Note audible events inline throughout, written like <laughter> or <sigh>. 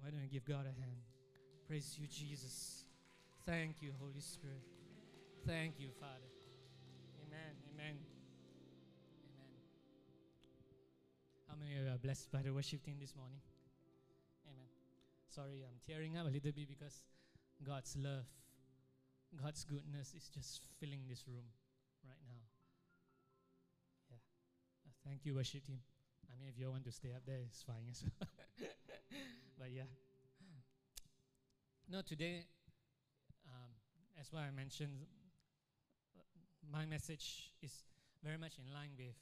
Why don't you give God a hand? Praise you, Jesus. Thank you, Holy Spirit. Thank you, Father. Amen. Amen. Amen. How many of you are blessed by the worship team this morning? Amen. Sorry, I'm tearing up a little bit because God's love, God's goodness is just filling this room right now. Yeah. Uh, thank you, worship team. I mean, if you want to stay up there, it's fine as well. <laughs> but yeah. No, today, um, as what I mentioned, my message is very much in line with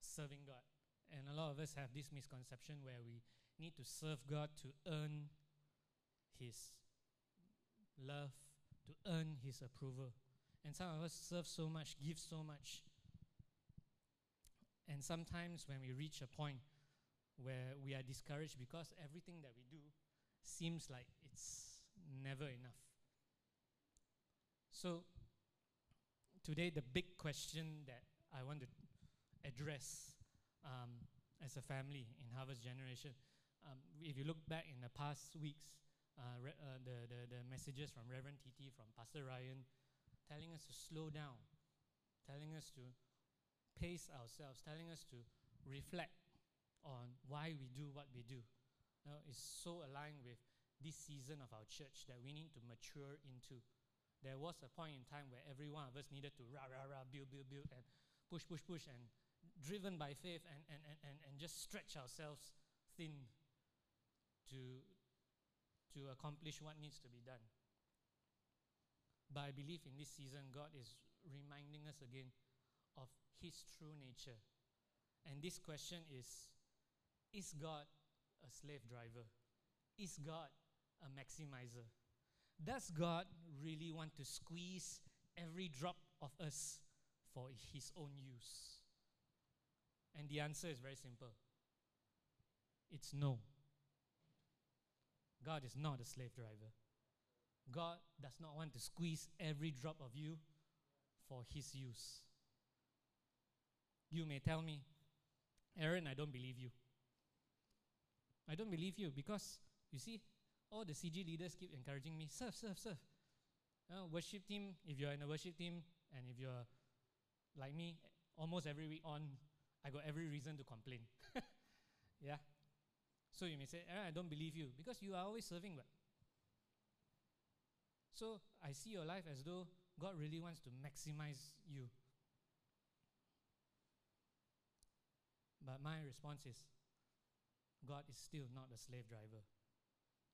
serving God. And a lot of us have this misconception where we need to serve God to earn His love, to earn His approval. And some of us serve so much, give so much. And sometimes when we reach a point where we are discouraged because everything that we do seems like it's never enough. So, today, the big question that I want to address um, as a family in Harvest Generation, um, if you look back in the past weeks, uh, re- uh, the, the, the messages from Reverend TT, from Pastor Ryan, telling us to slow down, telling us to pace ourselves, telling us to reflect on why we do what we do. You know, is so aligned with this season of our church that we need to mature into. There was a point in time where every one of us needed to rah, rah, rah, build, build, build, and push, push, push, and driven by faith and, and, and, and, and just stretch ourselves thin to, to accomplish what needs to be done. But I believe in this season, God is reminding us again of His true nature. And this question is Is God a slave driver? Is God a maximizer? Does God really want to squeeze every drop of us for His own use? And the answer is very simple it's no. God is not a slave driver. God does not want to squeeze every drop of you for His use. You may tell me, Aaron, I don't believe you. I don't believe you because, you see, all the CG leaders keep encouraging me, serve, serve, serve. Uh, worship team, if you're in a worship team, and if you're like me, almost every week on, I got every reason to complain. <laughs> yeah? So you may say, Aaron, I don't believe you because you are always serving. But so I see your life as though God really wants to maximize you. But my response is God is still not a slave driver.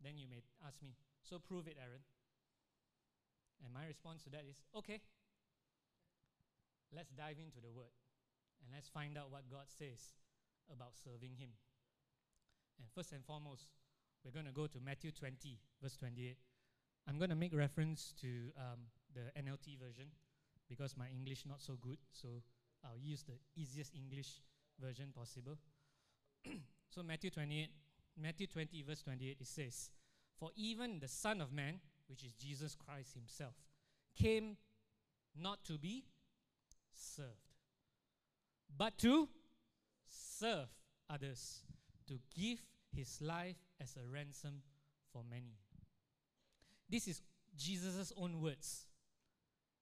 Then you may ask me, so prove it, Aaron. And my response to that is, okay, let's dive into the word and let's find out what God says about serving Him. And first and foremost, we're going to go to Matthew 20, verse 28. I'm going to make reference to um, the NLT version because my English not so good, so I'll use the easiest English version possible. <clears throat> so Matthew 28, Matthew 20, verse 28, it says, For even the Son of Man, which is Jesus Christ Himself, came not to be served, but to serve others, to give His life as a ransom for many. This is Jesus' own words.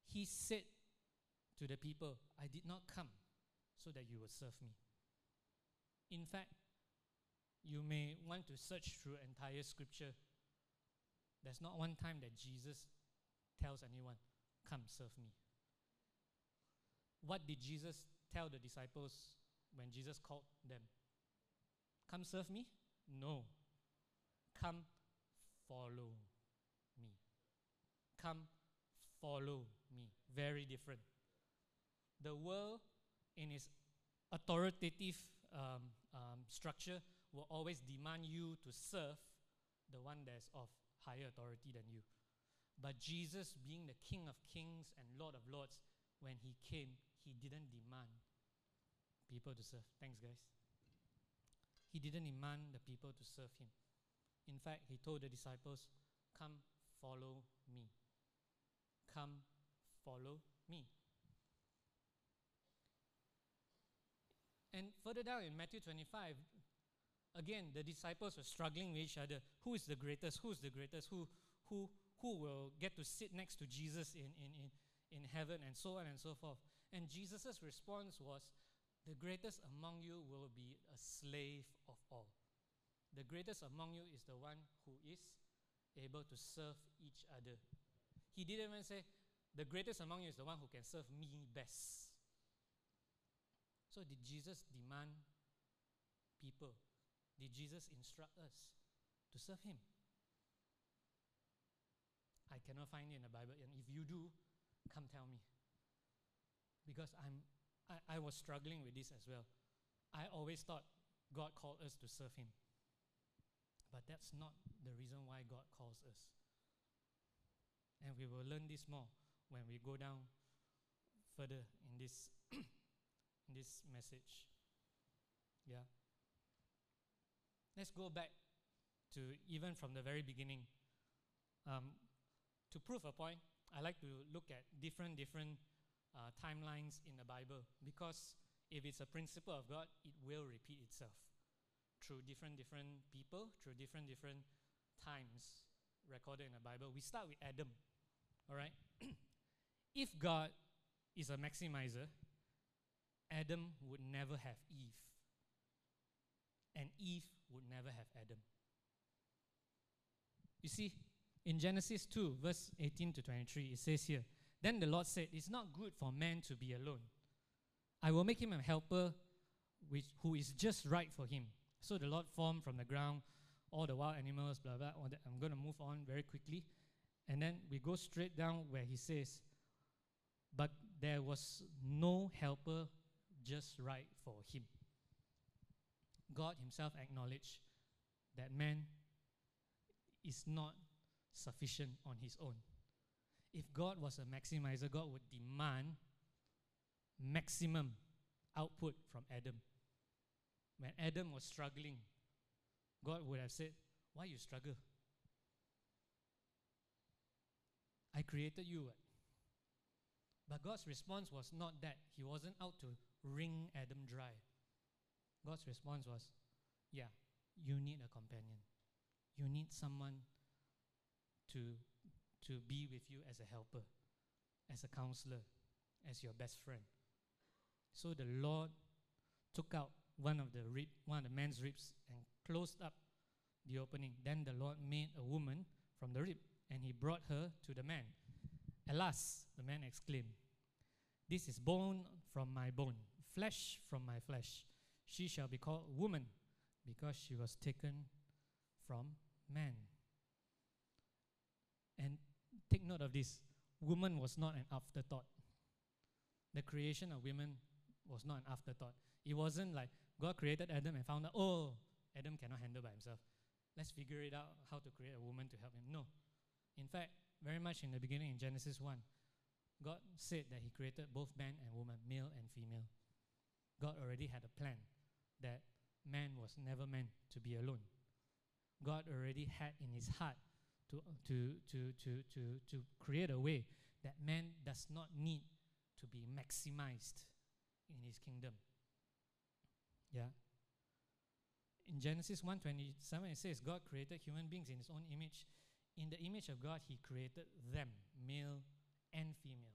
He said to the people, I did not come so that you would serve me. In fact, you may want to search through entire scripture. There's not one time that Jesus tells anyone, Come serve me. What did Jesus tell the disciples when Jesus called them? Come serve me? No. Come follow me. Come follow me. Very different. The world, in its authoritative um, um, structure, will always demand you to serve the one that's of higher authority than you. But Jesus, being the King of kings and Lord of lords, when he came, he didn't demand people to serve. Thanks, guys. He didn't demand the people to serve him. In fact, he told the disciples, Come follow me. Come follow me. And further down in Matthew 25, again, the disciples were struggling with each other. Who is the greatest? Who is the greatest? Who, who, who will get to sit next to Jesus in, in, in, in heaven, and so on and so forth. And Jesus' response was, The greatest among you will be a slave of all. The greatest among you is the one who is able to serve each other. He didn't even say, The greatest among you is the one who can serve me best. So, did Jesus demand people? Did Jesus instruct us to serve Him? I cannot find it in the Bible, and if you do, come tell me. Because I'm, I, I was struggling with this as well. I always thought God called us to serve Him. But that's not the reason why God calls us. And we will learn this more when we go down further in this <clears throat> in this message. Yeah. Let's go back to even from the very beginning. Um, to prove a point, I like to look at different different uh, timelines in the Bible because if it's a principle of God, it will repeat itself through different different people, through different different times recorded in the Bible. We start with Adam. All right? <clears throat> if God is a maximizer, Adam would never have Eve. And Eve would never have Adam. You see, in Genesis 2, verse 18 to 23, it says here Then the Lord said, It's not good for man to be alone. I will make him a helper which, who is just right for him. So the Lord formed from the ground all the wild animals, blah, blah. blah. I'm going to move on very quickly. And then we go straight down where he says, But there was no helper just right for him. God Himself acknowledged that man is not sufficient on his own. If God was a maximizer, God would demand maximum output from Adam. When Adam was struggling, God would have said, Why you struggle? I created you. But God's response was not that. He wasn't out to wring Adam dry. God's response was, Yeah, you need a companion. You need someone to, to be with you as a helper, as a counselor, as your best friend. So the Lord took out one of the rib, one of the man's ribs and closed up the opening. Then the Lord made a woman from the rib, and he brought her to the man. Alas, the man exclaimed, This is bone from my bone, flesh from my flesh. She shall be called woman, because she was taken from man. And take note of this woman was not an afterthought. The creation of women was not an afterthought. It wasn't like God created Adam and found out, oh, Adam cannot handle by himself. Let's figure it out how to create a woman to help him. No. In fact, very much in the beginning in Genesis 1, God said that He created both man and woman, male and female. God already had a plan that man was never meant to be alone. God already had in His heart to, uh, to, to, to, to, to create a way that man does not need to be maximized in His kingdom. Yeah. In Genesis 1:27 it says God created human beings in his own image. In the image of God he created them, male and female.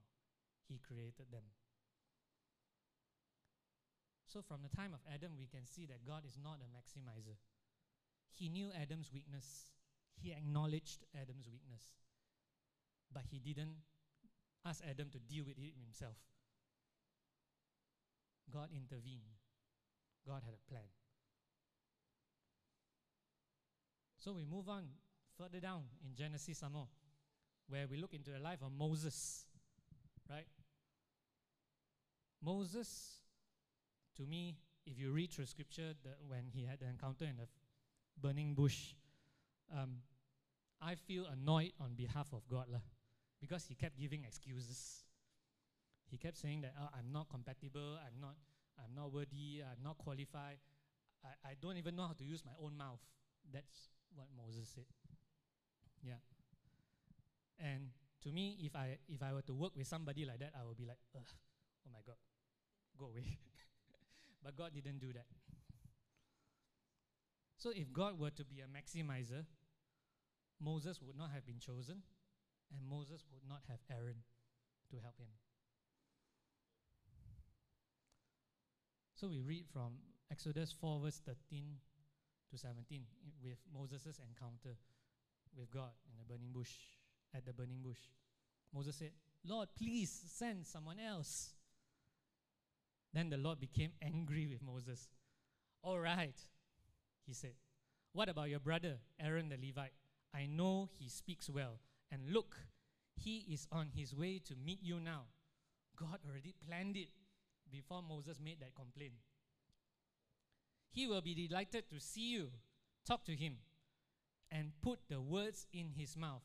He created them. So from the time of Adam we can see that God is not a maximizer. He knew Adam's weakness. He acknowledged Adam's weakness. But he didn't ask Adam to deal with it himself. God intervened. God had a plan. So we move on further down in Genesis some more, where we look into the life of Moses, right? Moses, to me, if you read through scripture, the, when he had the encounter in the burning bush, um, I feel annoyed on behalf of God lah, because he kept giving excuses. He kept saying that oh, I'm not compatible, I'm not, I'm not worthy, I'm not qualified, I, I don't even know how to use my own mouth. That's what Moses said. Yeah. And to me, if I if I were to work with somebody like that, I would be like, oh my God, go away. <laughs> but God didn't do that. So if God were to be a maximizer, Moses would not have been chosen, and Moses would not have Aaron to help him. So we read from Exodus 4, verse 13 to 17, with Moses' encounter with God in the burning bush, at the burning bush. Moses said, Lord, please send someone else. Then the Lord became angry with Moses. All right, he said, What about your brother, Aaron the Levite? I know he speaks well. And look, he is on his way to meet you now. God already planned it before Moses made that complaint. He will be delighted to see you. Talk to him and put the words in his mouth.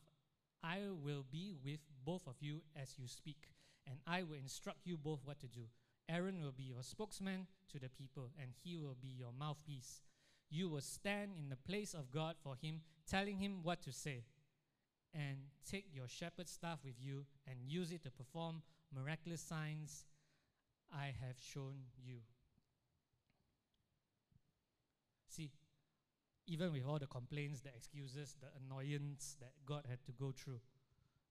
I will be with both of you as you speak, and I will instruct you both what to do. Aaron will be your spokesman to the people, and he will be your mouthpiece. You will stand in the place of God for him, telling him what to say. And take your shepherd's staff with you and use it to perform miraculous signs I have shown you. See, even with all the complaints, the excuses, the annoyance that God had to go through,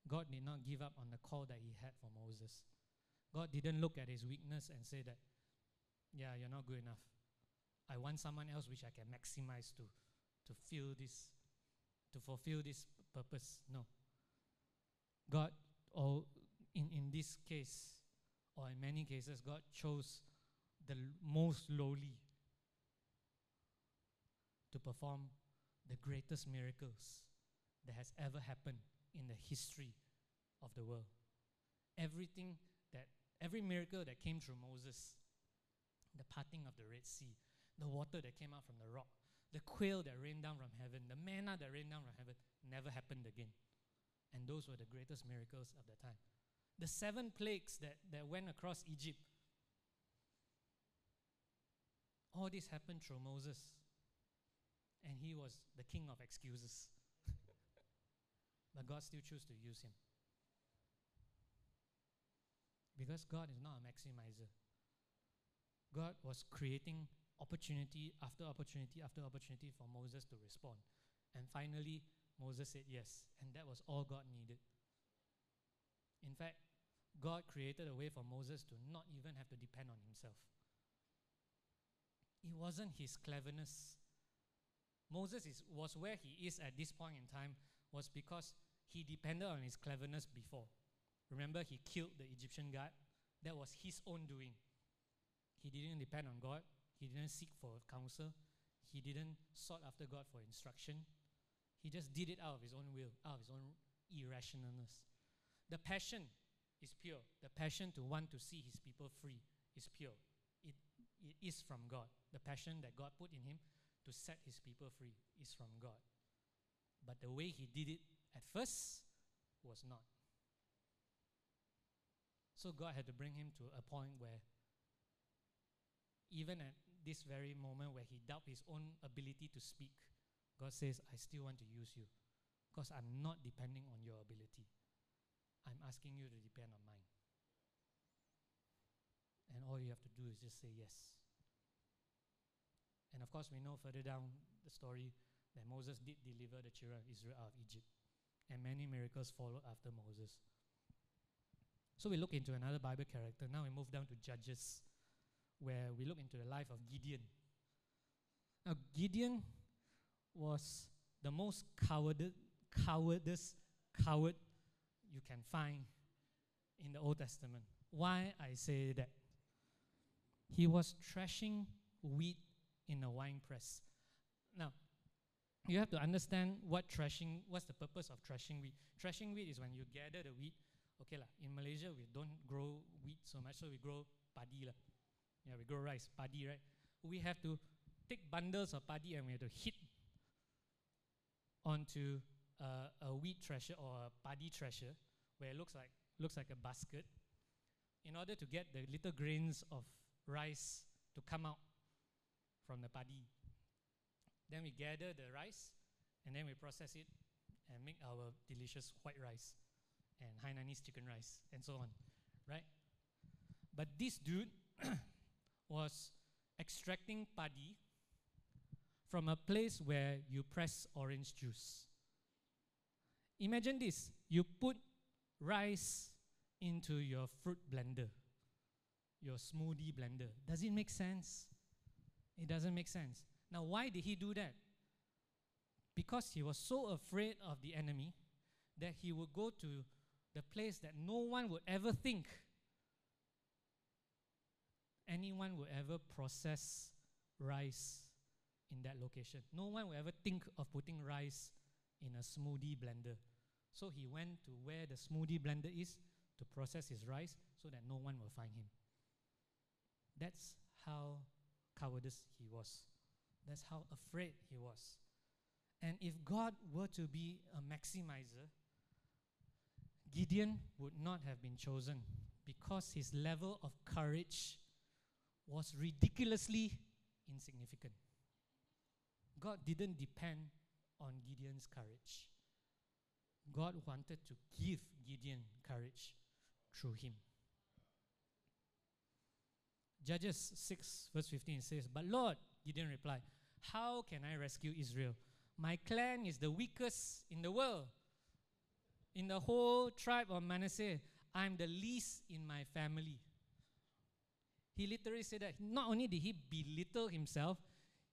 God did not give up on the call that He had for Moses. God didn't look at his weakness and say that, yeah, you're not good enough. I want someone else which I can maximize to, to fill this, to fulfill this purpose. No. God, or in, in this case, or in many cases, God chose the most lowly to perform the greatest miracles that has ever happened in the history of the world. Everything Every miracle that came through Moses, the parting of the Red Sea, the water that came out from the rock, the quail that rained down from heaven, the manna that rained down from heaven, never happened again. And those were the greatest miracles of the time. The seven plagues that, that went across Egypt, all this happened through Moses. And he was the king of excuses. <laughs> but God still chose to use him. Because God is not a maximizer. God was creating opportunity after opportunity after opportunity for Moses to respond. And finally, Moses said yes, and that was all God needed. In fact, God created a way for Moses to not even have to depend on himself. It wasn't his cleverness. Moses is, was where he is at this point in time was because he depended on his cleverness before. Remember, he killed the Egyptian guard. That was his own doing. He didn't depend on God. He didn't seek for counsel. He didn't sought after God for instruction. He just did it out of his own will, out of his own irrationalness. The passion is pure. The passion to want to see his people free is pure. It, it is from God. The passion that God put in him to set his people free is from God. But the way he did it at first was not. So God had to bring him to a point where, even at this very moment where he doubted his own ability to speak, God says, I still want to use you because I'm not depending on your ability. I'm asking you to depend on mine. And all you have to do is just say yes. And of course, we know further down the story that Moses did deliver the children of Israel out of Egypt. And many miracles followed after Moses. So we look into another Bible character. Now we move down to Judges, where we look into the life of Gideon. Now, Gideon was the most coward, cowardice coward you can find in the Old Testament. Why I say that? He was threshing wheat in a wine press. Now, you have to understand what threshing, what's the purpose of threshing wheat. Threshing wheat is when you gather the wheat okay lah. In Malaysia, we don't grow wheat so much, so we grow padi lah. Yeah, we grow rice, padi, right? We have to take bundles of padi and we have to hit onto uh, a wheat thresher or a padi thresher, where it looks like looks like a basket, in order to get the little grains of rice to come out from the padi. Then we gather the rice, and then we process it and make our delicious white rice and Hainanese chicken rice and so on, right? But this dude <coughs> was extracting padi from a place where you press orange juice. Imagine this you put rice into your fruit blender, your smoothie blender. Does it make sense? It doesn't make sense. Now, why did he do that? Because he was so afraid of the enemy that he would go to the place that no one would ever think anyone would ever process rice in that location. No one would ever think of putting rice in a smoothie blender. So he went to where the smoothie blender is to process his rice so that no one will find him. That's how cowardice he was. That's how afraid he was. And if God were to be a maximizer, Gideon would not have been chosen because his level of courage was ridiculously insignificant. God didn't depend on Gideon's courage. God wanted to give Gideon courage through him. Judges 6, verse 15 says, But Lord, Gideon replied, How can I rescue Israel? My clan is the weakest in the world. In the whole tribe of Manasseh, I'm the least in my family. He literally said that not only did he belittle himself,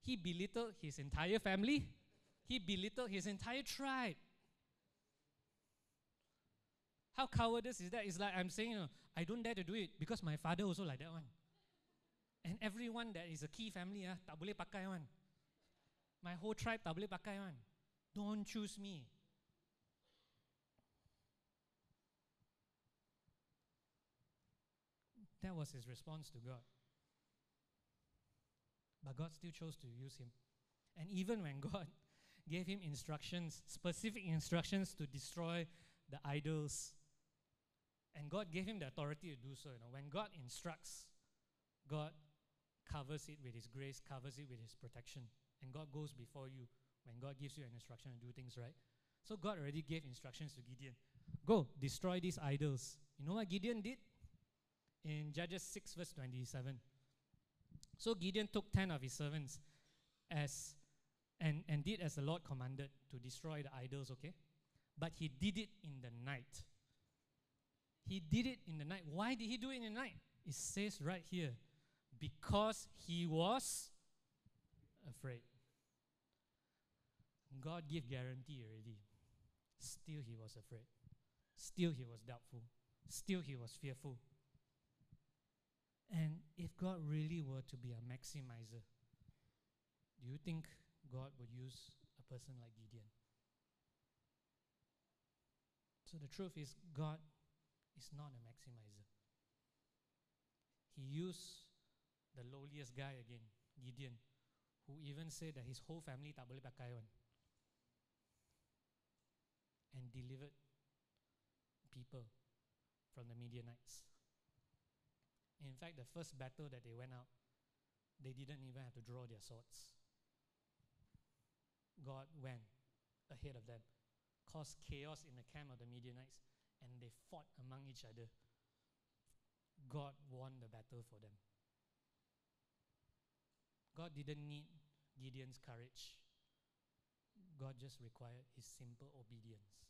he belittled his entire family, he belittled his entire tribe. How cowardice is that? It's like I'm saying, you know, I don't dare to do it because my father also like that one. And everyone that is a key family, ah, tak boleh pakai one. My whole tribe tak boleh pakai one. Don't choose me. That was his response to God. But God still chose to use him. And even when God <laughs> gave him instructions, specific instructions to destroy the idols, and God gave him the authority to do so. You know, when God instructs, God covers it with his grace, covers it with his protection. And God goes before you when God gives you an instruction to do things right. So God already gave instructions to Gideon. Go, destroy these idols. You know what Gideon did? In Judges 6, verse 27. So Gideon took 10 of his servants as and, and did as the Lord commanded to destroy the idols, okay? But he did it in the night. He did it in the night. Why did he do it in the night? It says right here, because he was afraid. God gave guarantee already. Still he was afraid. Still he was doubtful. Still he was fearful. And if God really were to be a maximizer, do you think God would use a person like Gideon? So the truth is, God is not a maximizer. He used the lowliest guy again, Gideon, who even said that his whole family tak boleh and delivered people from the Midianites. In fact, the first battle that they went out, they didn't even have to draw their swords. God went ahead of them, caused chaos in the camp of the Midianites, and they fought among each other. God won the battle for them. God didn't need Gideon's courage. God just required his simple obedience.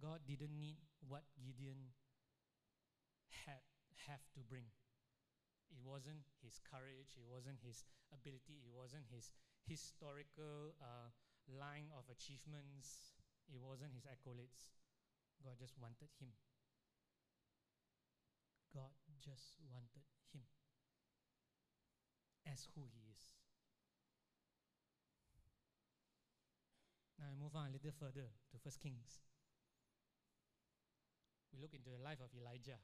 God didn't need what Gideon had have to bring. It wasn't his courage, it wasn't his ability, it wasn't his historical uh, line of achievements, it wasn't his accolades. God just wanted him. God just wanted him as who he is. Now I move on a little further to First Kings. We look into the life of Elijah.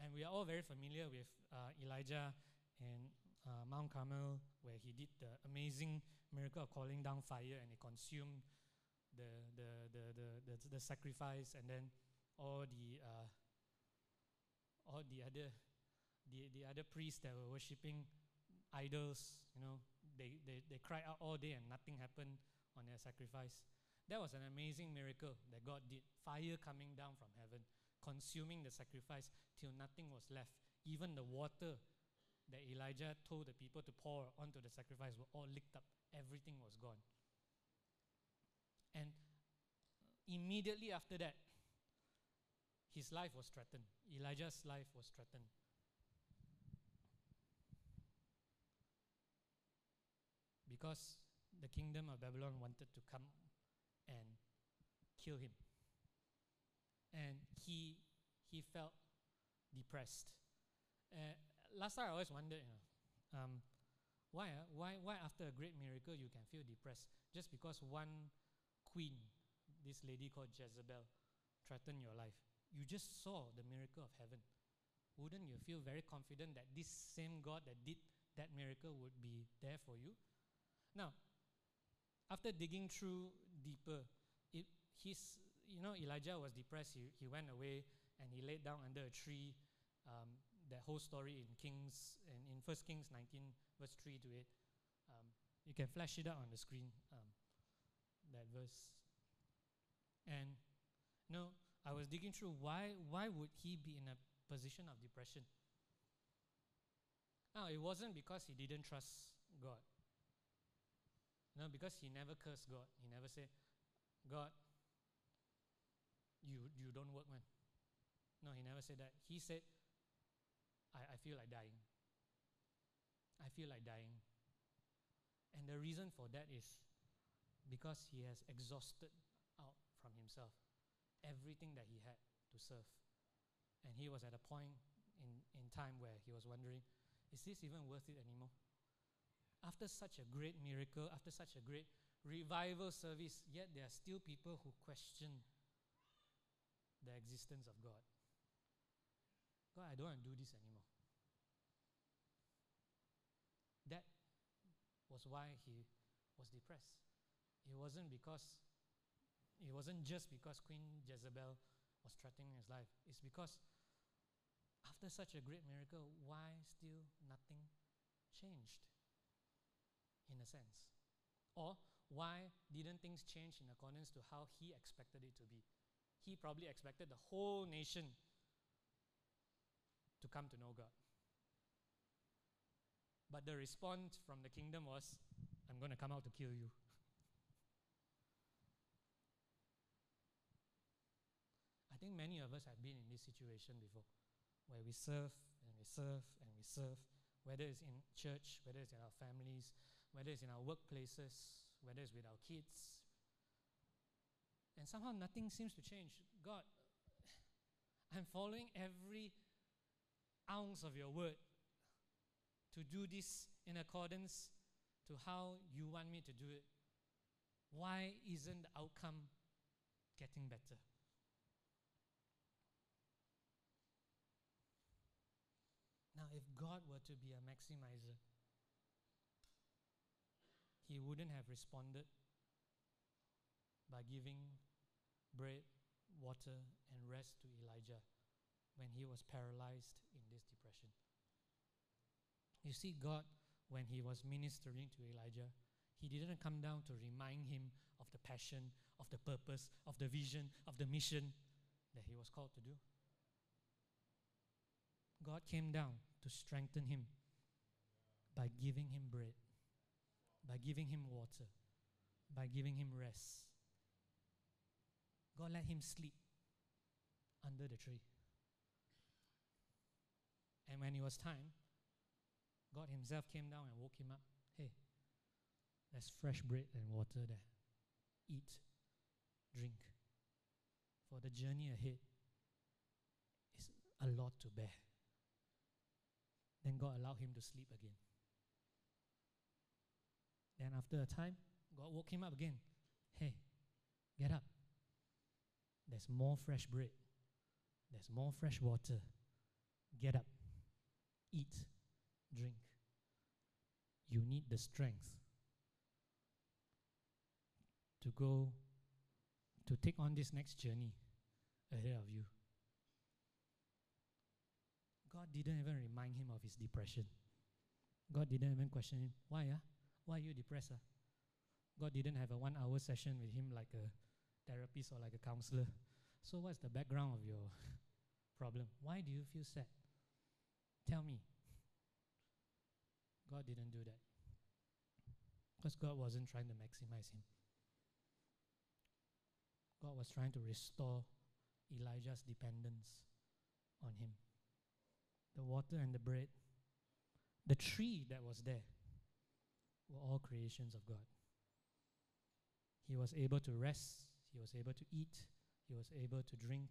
And we are all very familiar with uh, Elijah and uh, Mount Carmel, where he did the amazing miracle of calling down fire and it consumed the, the, the, the, the, the sacrifice, and then all the, uh, all the other the, the other priests that were worshipping idols, you know, they, they, they cried out all day and nothing happened on their sacrifice. That was an amazing miracle that God did. Fire coming down from heaven consuming the sacrifice till nothing was left. Even the water that Elijah told the people to pour onto the sacrifice were all licked up. Everything was gone. And immediately after that, his life was threatened. Elijah's life was threatened. Because the kingdom of Babylon wanted to come and kill him. And he, he felt depressed. Uh, last time I always wondered, you know, um, why, uh, why, why after a great miracle you can feel depressed? Just because one queen, this lady called Jezebel, threatened your life. You just saw the miracle of heaven. Wouldn't you feel very confident that this same God that did that miracle would be there for you? Now, after digging through deeper, it, his, you know, Elijah was depressed. He, he went away and he laid down under a tree. Um, that whole story in Kings, and in First Kings 19, verse 3 to 8. Um, you can flash it out on the screen, um, that verse. And no, I was digging through why, why would he be in a position of depression? Now, it wasn't because he didn't trust God. No, because he never cursed God. He never said, God, you, you don't work, man. No, he never said that. He said, I, I feel like dying. I feel like dying. And the reason for that is because he has exhausted out from himself everything that he had to serve. And he was at a point in, in time where he was wondering, is this even worth it anymore? after such a great miracle, after such a great revival service, yet there are still people who question the existence of God. God, I don't want to do this anymore. That was why he was depressed. It wasn't because, it wasn't just because Queen Jezebel was threatening his life. It's because after such a great miracle, why still nothing changed? in a sense? Or why didn't things change in accordance to how he expected it to be? He probably expected the whole nation to come to know God. But the response from the kingdom was, I'm going to come out to kill you. <laughs> I think many of us have been in this situation before, where we serve and we serve and we serve, whether it's in church, whether it's in our families, whether it's in our workplaces, whether it's with our kids. And somehow nothing seems to change. God, I'm following every ounce of your word to do this in accordance to how you want me to do it. Why isn't the outcome getting better? Now, if God were to be a maximizer, he wouldn't have responded by giving bread, water, and rest to Elijah when he was paralyzed in this depression. You see, God, when he was ministering to Elijah, he didn't come down to remind him of the passion, of the purpose, of the vision, of the mission that he was called to do. God came down to strengthen him by giving him bread by giving him water, by giving him rest. God let him sleep under the tree. And when it was time, God Himself came down and woke him up. Hey, there's fresh bread and water there. Eat, drink. For the journey ahead is a lot to bear. Then God allowed him to sleep again. Then after a time, God woke him up again. Hey, get up. There's more fresh bread. There's more fresh water. Get up. Eat. Drink. You need the strength to go to take on this next journey ahead of you. God didn't even remind him of his depression. God didn't even question him. Why? Ah? Why are you depressed? Uh? God didn't have a one hour session with him like a therapist or like a counselor. So, what's the background of your <laughs> problem? Why do you feel sad? Tell me. God didn't do that. Because God wasn't trying to maximize him. God was trying to restore Elijah's dependence on him. The water and the bread, the tree that was there, were all creations of God. He was able to rest, he was able to eat, he was able to drink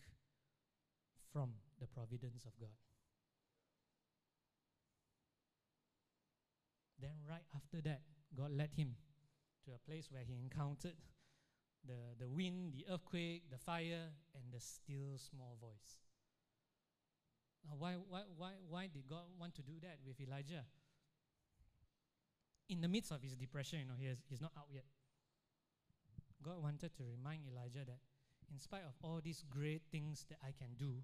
from the providence of God. Then, right after that, God led him to a place where he encountered the, the wind, the earthquake, the fire, and the still small voice. Now, why, why, why, why did God want to do that with Elijah? In the midst of his depression, you know, he has, he's not out yet. God wanted to remind Elijah that in spite of all these great things that I can do,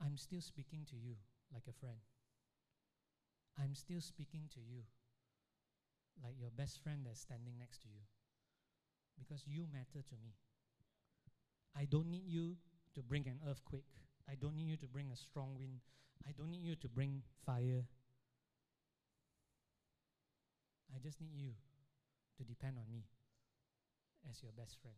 I'm still speaking to you like a friend. I'm still speaking to you like your best friend that's standing next to you because you matter to me. I don't need you to bring an earthquake. I don't need you to bring a strong wind. I don't need you to bring fire. I just need you to depend on me as your best friend.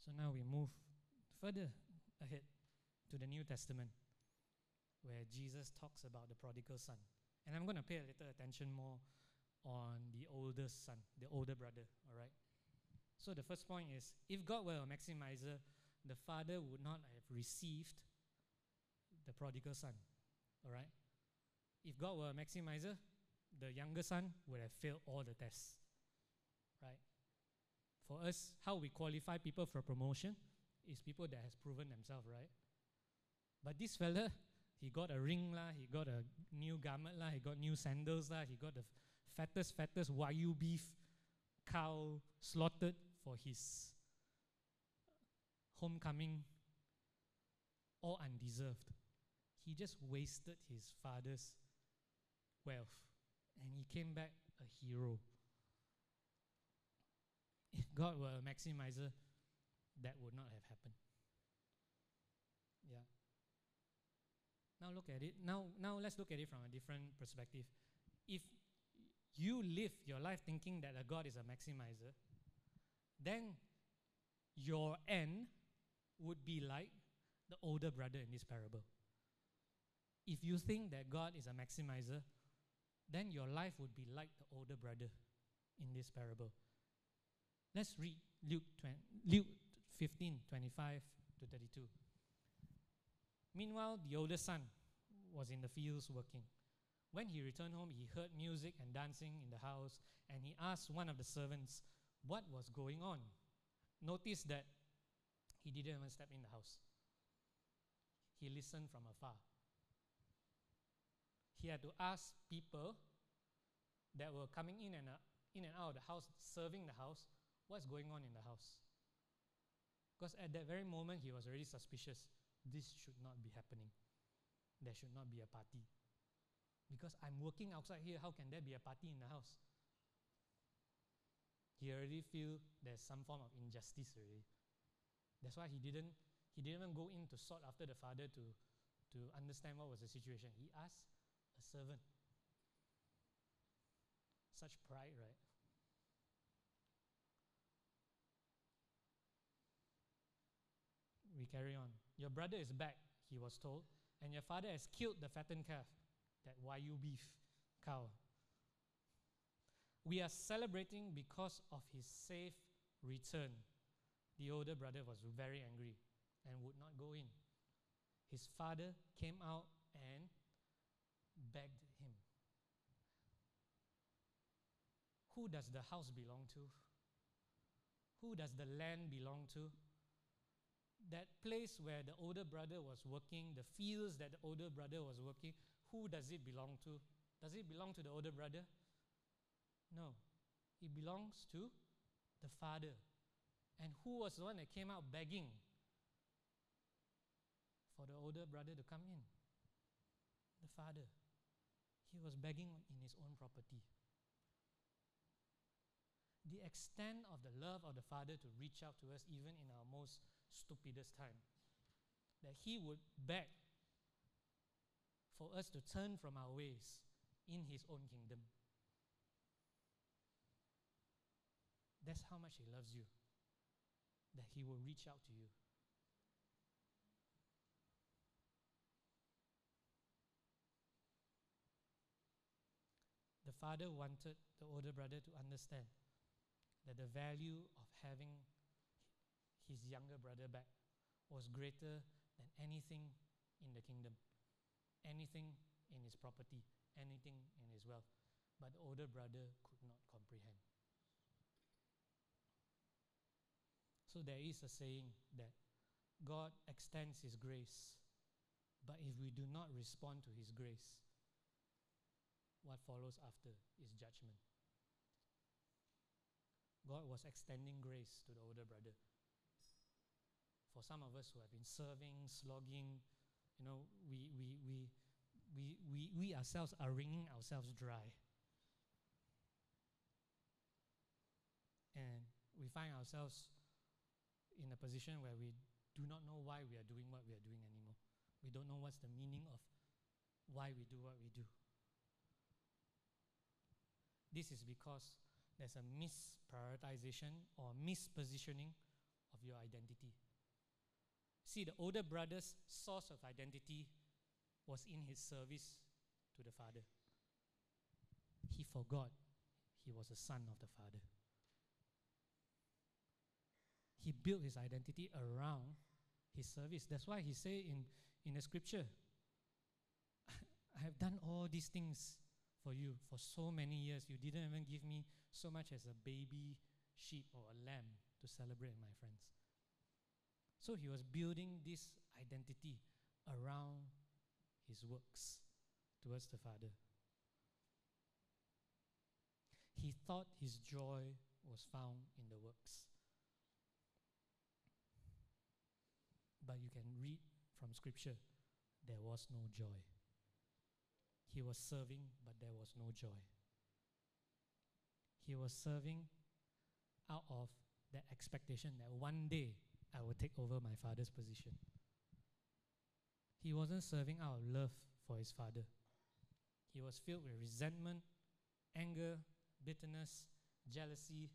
So now we move further ahead to the New Testament where Jesus talks about the prodigal son. And I'm going to pay a little attention more on the older son, the older brother, all right? So the first point is if God were a maximizer, the father would not have received the prodigal son, all right? If God were a maximizer, the younger son would have failed all the tests, right? For us, how we qualify people for promotion is people that has proven themselves, right? But this fella, he got a ring lah, he got a new garment lah, he got new sandals lah, he got the fattest, fattest Wagyu beef cow slaughtered for his homecoming, all undeserved. He just wasted his father's wealth and he came back a hero. If God were a maximizer, that would not have happened. Yeah. Now look at it. Now, now let's look at it from a different perspective. If you live your life thinking that a God is a maximizer, then your end would be like the older brother in this parable. If you think that God is a maximizer, then your life would be like the older brother in this parable. Let's read Luke, 20, Luke 15 25 to 32. Meanwhile, the older son was in the fields working. When he returned home, he heard music and dancing in the house, and he asked one of the servants what was going on. Notice that he didn't even step in the house, he listened from afar. He had to ask people that were coming in and, uh, in and out of the house, serving the house, what's going on in the house. Because at that very moment, he was already suspicious this should not be happening. There should not be a party. Because I'm working outside here, how can there be a party in the house? He already feel there's some form of injustice already. That's why he didn't he didn't even go in to sort after the father to, to understand what was the situation. He asked a servant. Such pride, right? We carry on. Your brother is back, he was told, and your father has killed the fattened calf, that Wagyu beef cow. We are celebrating because of his safe return. The older brother was very angry and would not go in. His father came out and begged him. Who does the house belong to? Who does the land belong to? that place where the older brother was working, the fields that the older brother was working, who does it belong to? Does it belong to the older brother? No. It belongs to the father. And who was the one that came out begging for the older brother to come in? The father. He was begging in his own property. the extent of the love of the Father to reach out to us even in our most stupidest time. That He would beg for us to turn from our ways in His own kingdom. That's how much He loves you, that He will reach out to you. Father wanted the older brother to understand that the value of having his younger brother back was greater than anything in the kingdom, anything in his property, anything in his wealth. But the older brother could not comprehend. So there is a saying that God extends his grace, but if we do not respond to his grace, what follows after is judgment. God was extending grace to the older brother. For some of us who have been serving, slogging, you know, we, we, we, we, we, we ourselves are wringing ourselves dry. And we find ourselves in a position where we do not know why we are doing what we are doing anymore. We don't know what's the meaning of why we do what we do. This is because there's a misprioritization or mispositioning of your identity. See, the older brother's source of identity was in his service to the father. He forgot he was a son of the father. He built his identity around his service. That's why he say in, in the scripture, <laughs> I have done all these things for you for so many years. You didn't even give me so much as a baby sheep or a lamb to celebrate, my friends. So he was building this identity around his works towards the Father. He thought his joy was found in the works. But you can read from Scripture, there was no joy. He was serving, but there was no joy. He was serving out of that expectation that one day I will take over my father's position. He wasn't serving out of love for his father. He was filled with resentment, anger, bitterness, jealousy.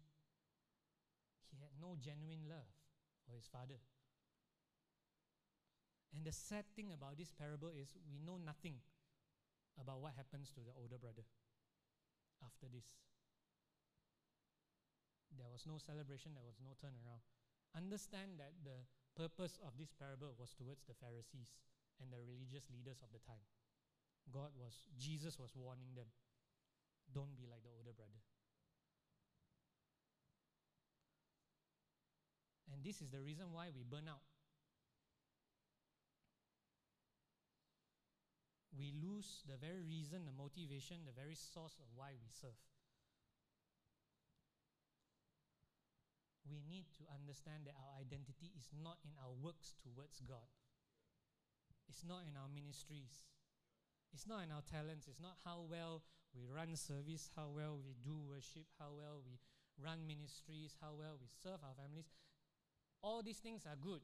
He had no genuine love for his father. And the sad thing about this parable is we know nothing about what happens to the older brother after this. There was no celebration, there was no turnaround. Understand that the purpose of this parable was towards the Pharisees and the religious leaders of the time. God was, Jesus was warning them don't be like the older brother. And this is the reason why we burn out. We lose the very reason, the motivation, the very source of why we serve. We need to understand that our identity is not in our works towards God. It's not in our ministries. It's not in our talents. It's not how well we run service, how well we do worship, how well we run ministries, how well we serve our families. All these things are good,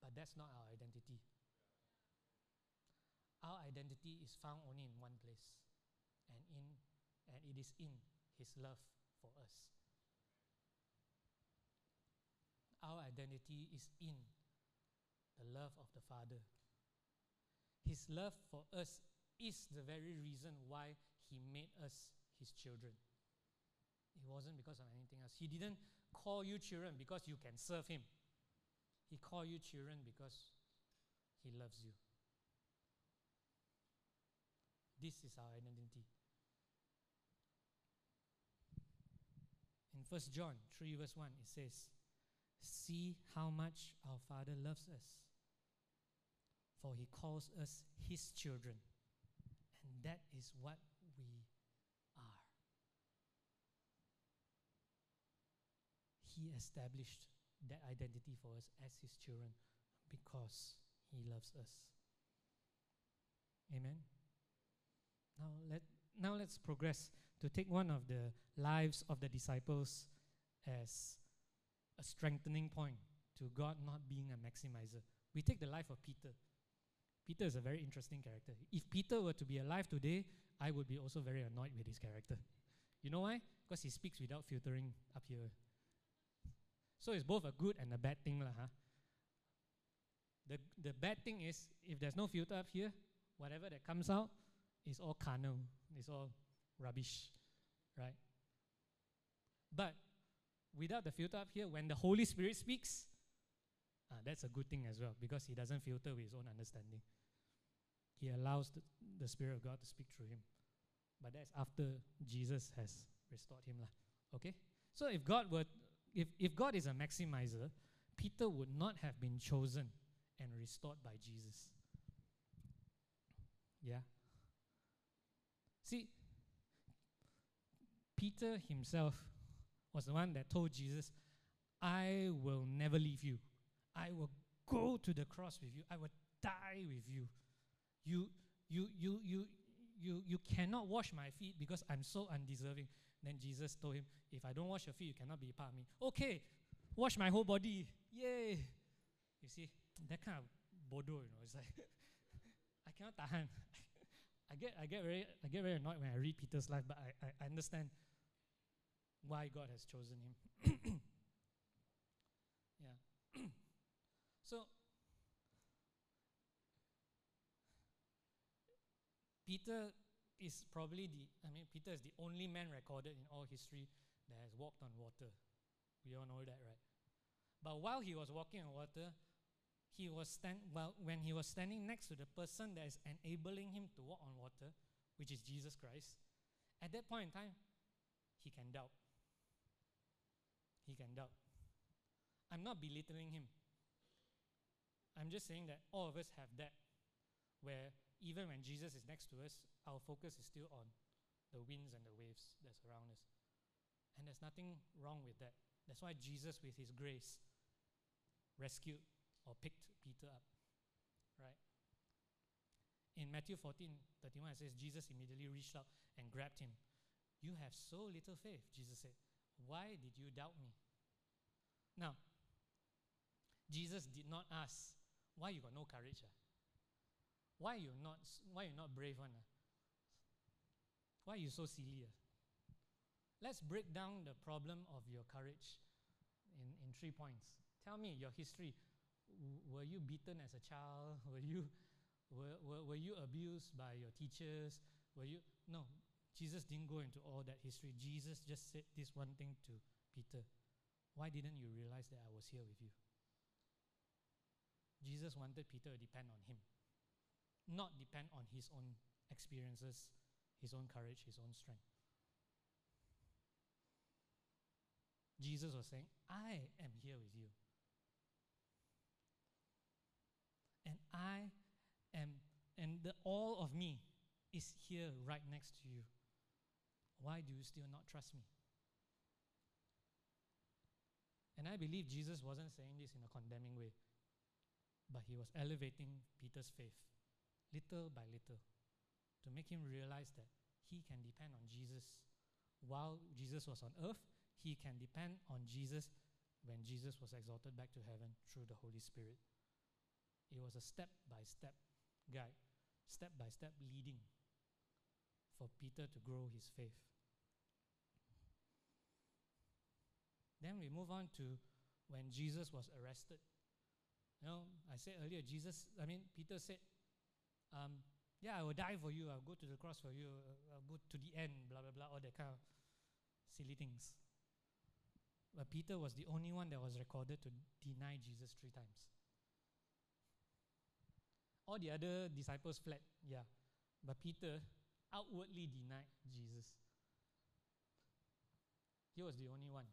but that's not our identity our identity is found only in one place and in and it is in his love for us. Our identity is in the love of the father. His love for us is the very reason why he made us his children. It wasn't because of anything else. He didn't call you children because you can serve him. He called you children because he loves you this is our identity. In 1 John 3, verse 1, it says, See how much our Father loves us, for he calls us his children. And that is what we are. He established that identity for us as his children because he loves us. Amen. Now, let, now let's progress to take one of the lives of the disciples as a strengthening point to God not being a maximizer. We take the life of Peter. Peter is a very interesting character. If Peter were to be alive today, I would be also very annoyed with his character. You know why? Because he speaks without filtering up here. So it's both a good and a bad thing, lah, huh? The, the bad thing is, if there's no filter up here, whatever that comes out is all carnal, it's all rubbish, right? But without the filter up here, when the Holy Spirit speaks, uh, that's a good thing as well because he doesn't filter with his own understanding. He allows the, the Spirit of God to speak through him. But that's after Jesus has restored him. Lah. Okay? So if God were if, if God is a maximizer, Peter would not have been chosen and restored by Jesus. Yeah. See, Peter himself was the one that told Jesus, I will never leave you. I will go to the cross with you. I will die with you. You, you, you, you, you, you cannot wash my feet because I'm so undeserving. Then Jesus told him, If I don't wash your feet, you cannot be part of me. Okay, wash my whole body. Yay. You see, that kind of bodo, you know, it's like <laughs> I cannot tahan. I get I get very I get very annoyed when I read Peter's life, but I, I, understand why God has chosen him. <coughs> yeah. <coughs> so Peter is probably the I mean Peter is the only man recorded in all history that has walked on water. We all know that, right? But while he was walking on water, he was stand well when he was standing next to the person that is enabling him to walk on water, which is Jesus Christ, at that point in time, he can doubt. He can doubt. I'm not belittling him. I'm just saying that all of us have that, where even when Jesus is next to us, our focus is still on the winds and the waves that surround us. And there's nothing wrong with that. That's why Jesus, with his grace, rescued or picked Peter up. Right? In Matthew 14 31, it says, Jesus immediately reached out and grabbed him. You have so little faith, Jesus said. Why did you doubt me? Now, Jesus did not ask, why you got no courage? Ah? Why you not why you not brave one? Ah? Why you so silly? Ah? Let's break down the problem of your courage in, in three points. Tell me your history were you beaten as a child? <laughs> Were you, were, were, were you abused by your teachers? Were you, no, Jesus didn't go into all that history. Jesus just said this one thing to Peter Why didn't you realize that I was here with you? Jesus wanted Peter to depend on him, not depend on his own experiences, his own courage, his own strength. Jesus was saying, I am here with you. and I am, and the all of me is here right next to you. Why do you still not trust me? And I believe Jesus wasn't saying this in a condemning way, but he was elevating Peter's faith little by little to make him realize that he can depend on Jesus while Jesus was on earth. He can depend on Jesus when Jesus was exalted back to heaven through the Holy Spirit. It was a step by step guide, step by step leading for Peter to grow his faith. Then we move on to when Jesus was arrested. You know, I said earlier, Jesus, I mean, Peter said, um, Yeah, I will die for you, I'll go to the cross for you, I'll go to the end, blah, blah, blah, all that kind of silly things. But Peter was the only one that was recorded to deny Jesus three times. All the other disciples fled, yeah. But Peter outwardly denied Jesus. He was the only one.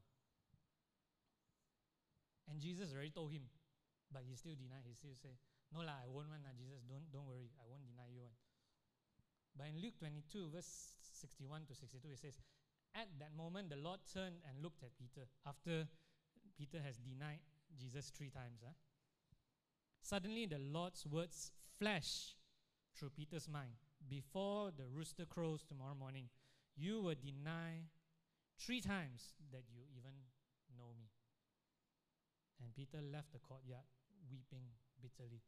And Jesus already told him, but he still denied. He still said, No lah, I won't one Jesus. Don't don't worry, I won't deny you. But in Luke 22, verse 61 to 62, it says, At that moment the Lord turned and looked at Peter after Peter has denied Jesus three times. Huh? Suddenly the Lord's words flash through Peter's mind before the rooster crows tomorrow morning, you will deny three times that you even know me. And Peter left the courtyard weeping bitterly.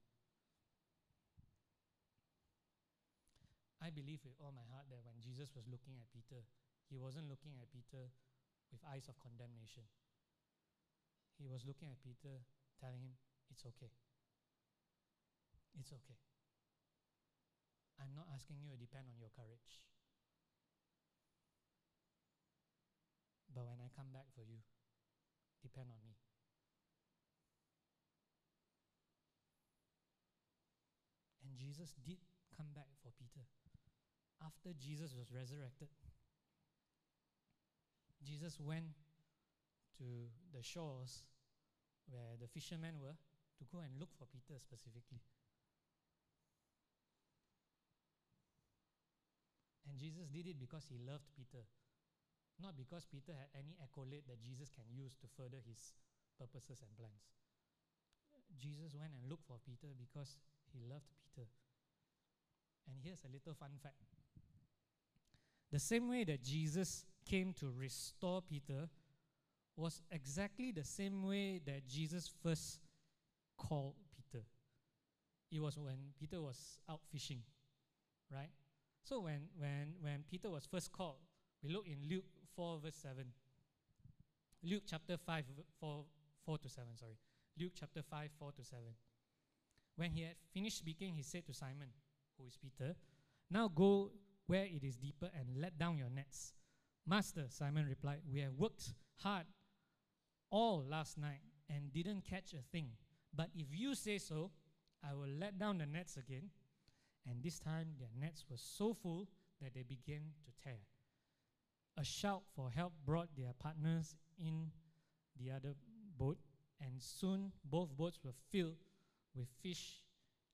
I believe with all my heart that when Jesus was looking at Peter, he wasn't looking at Peter with eyes of condemnation. He was looking at Peter, telling him, It's okay. It's okay. I'm not asking you to depend on your courage. But when I come back for you, depend on me. And Jesus did come back for Peter. After Jesus was resurrected, Jesus went to the shores where the fishermen were to go and look for Peter specifically. And Jesus did it because he loved Peter, not because Peter had any accolade that Jesus can use to further his purposes and plans. Jesus went and looked for Peter because he loved Peter. And here's a little fun fact the same way that Jesus came to restore Peter was exactly the same way that Jesus first called Peter. It was when Peter was out fishing, right? So when, when, when Peter was first called, we look in Luke 4, verse 7. Luke chapter 5, 4, 4 to 7, sorry. Luke chapter 5, 4 to 7. When he had finished speaking, he said to Simon, who is Peter, Now go where it is deeper and let down your nets. Master, Simon replied, We have worked hard all last night and didn't catch a thing. But if you say so, I will let down the nets again. And this time their nets were so full that they began to tear. A shout for help brought their partners in the other boat, and soon both boats were filled with fish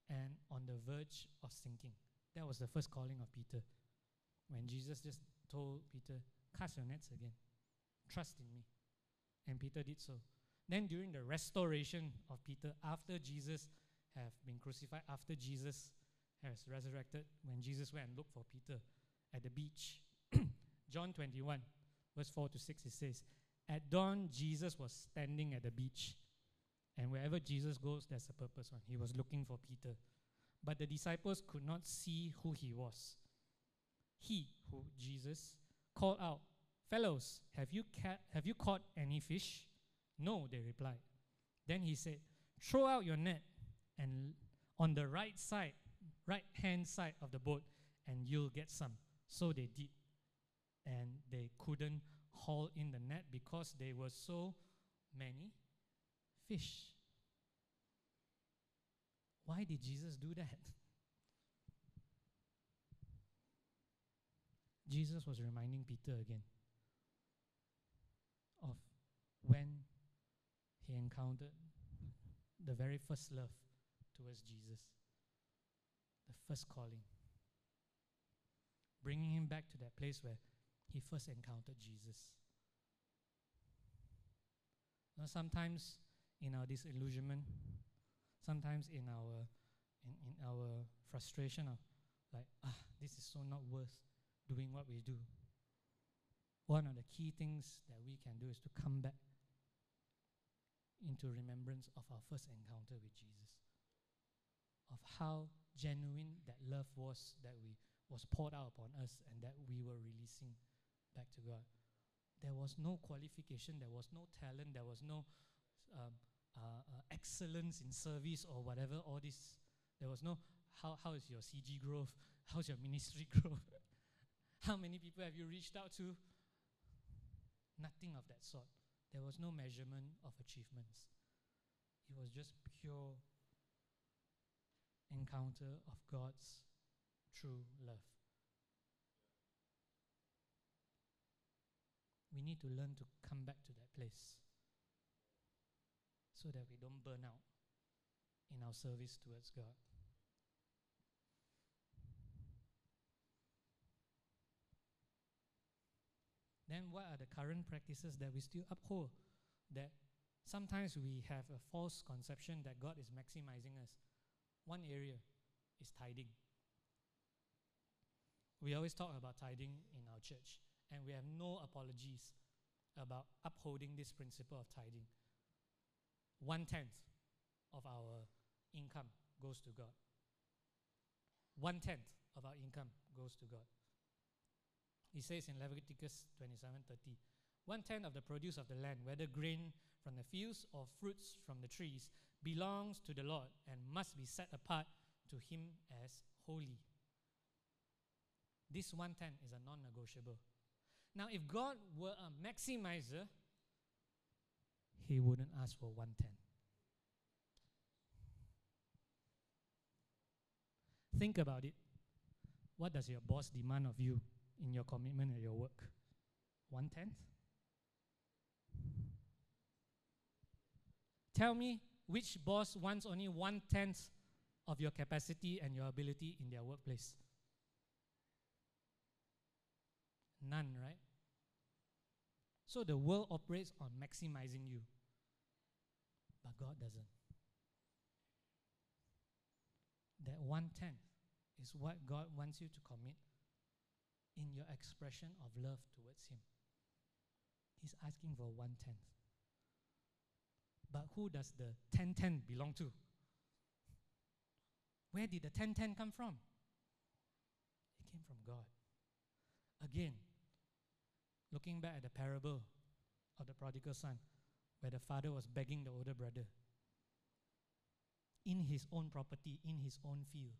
and on the verge of sinking. That was the first calling of Peter. When Jesus just told Peter, Cast your nets again, trust in me. And Peter did so. Then, during the restoration of Peter, after Jesus have been crucified, after Jesus has resurrected, when Jesus went and looked for Peter at the beach, <clears throat> John 21, verse 4 to 6, it says, At dawn, Jesus was standing at the beach. And wherever Jesus goes, there's a purpose on. He was looking for Peter. But the disciples could not see who he was. He, who Jesus, called out, Fellows, have you, ca- have you caught any fish? No, they replied. Then he said, Throw out your net and on the right side, right hand side of the boat, and you'll get some. So they did. And they couldn't haul in the net because there were so many fish. Why did Jesus do that? <laughs> Jesus was reminding Peter again of when he encountered the very first love towards Jesus, the first calling, bringing him back to that place where he first encountered Jesus. Now, sometimes in our disillusionment, sometimes in our in, in our frustration of like, ah, this is so not worth doing what we do. One of the key things that we can do is to come back into remembrance of our first encounter with Jesus, of how genuine that love was that we was poured out upon us and that we were releasing back to God. There was no qualification, there was no talent, there was no um, uh, uh, excellence in service or whatever. All this, there was no how how is your CG growth? <laughs> How's your ministry <laughs> growth? how many people have you reached out to? Nothing of that sort. There was no measurement of achievements. It was just pure encounter of God's true love. We need to learn to come back to that place so that we don't burn out in our service towards God. Then, what are the current practices that we still uphold? That sometimes we have a false conception that God is maximizing us. One area is tithing. We always talk about tithing in our church, and we have no apologies about upholding this principle of tithing. One tenth of our income goes to God. One tenth of our income goes to God. He says in Leviticus 27:30, one tenth of the produce of the land, whether grain from the fields or fruits from the trees, belongs to the Lord and must be set apart to Him as holy. This one tenth is a non negotiable. Now, if God were a maximizer, He wouldn't ask for one tenth. Think about it. What does your boss demand of you in your commitment at your work? One tenth? Tell me which boss wants only one tenth of your capacity and your ability in their workplace? None, right? So the world operates on maximizing you, but God doesn't. That one tenth is what God wants you to commit in your expression of love towards Him. He's asking for one tenth. But who does the 10 10 belong to? Where did the 10 10 come from? It came from God. Again, looking back at the parable of the prodigal son, where the father was begging the older brother in his own property, in his own field.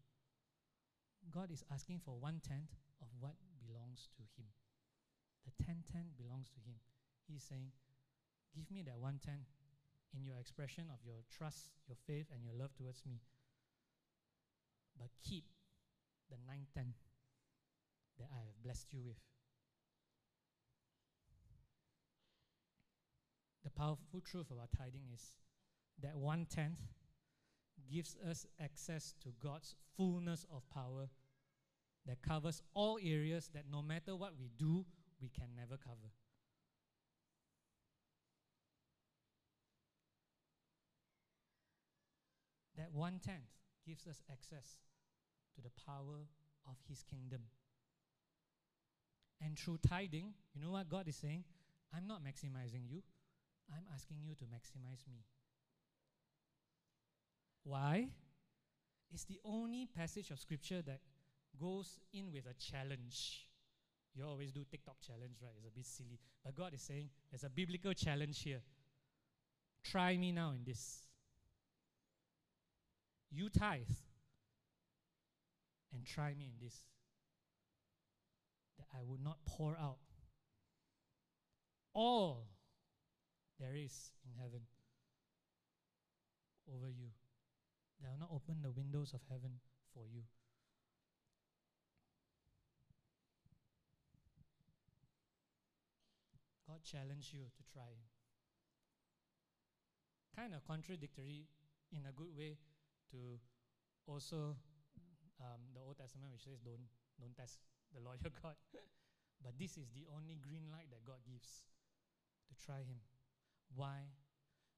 God is asking for one tenth of what belongs to him. The 10 10 belongs to him. He's saying, Give me that one tenth in your expression of your trust, your faith, and your love towards me. But keep the nine ten that I have blessed you with. The powerful truth about tithing is that one tenth gives us access to God's fullness of power that covers all areas that no matter what we do, we can never cover. That one tenth gives us access to the power of His kingdom. And through tithing, you know what God is saying? I'm not maximizing you, I'm asking you to maximize me. Why? It's the only passage of scripture that goes in with a challenge. You always do TikTok challenge, right? It's a bit silly. But God is saying there's a biblical challenge here. Try me now in this you tithe and try me in this that I would not pour out all there is in heaven over you. I will not open the windows of heaven for you. God challenged you to try. Kind of contradictory in a good way to also um, the Old Testament, which says don't don't test the Lord <laughs> your God. but this is the only green light that God gives to try Him. Why?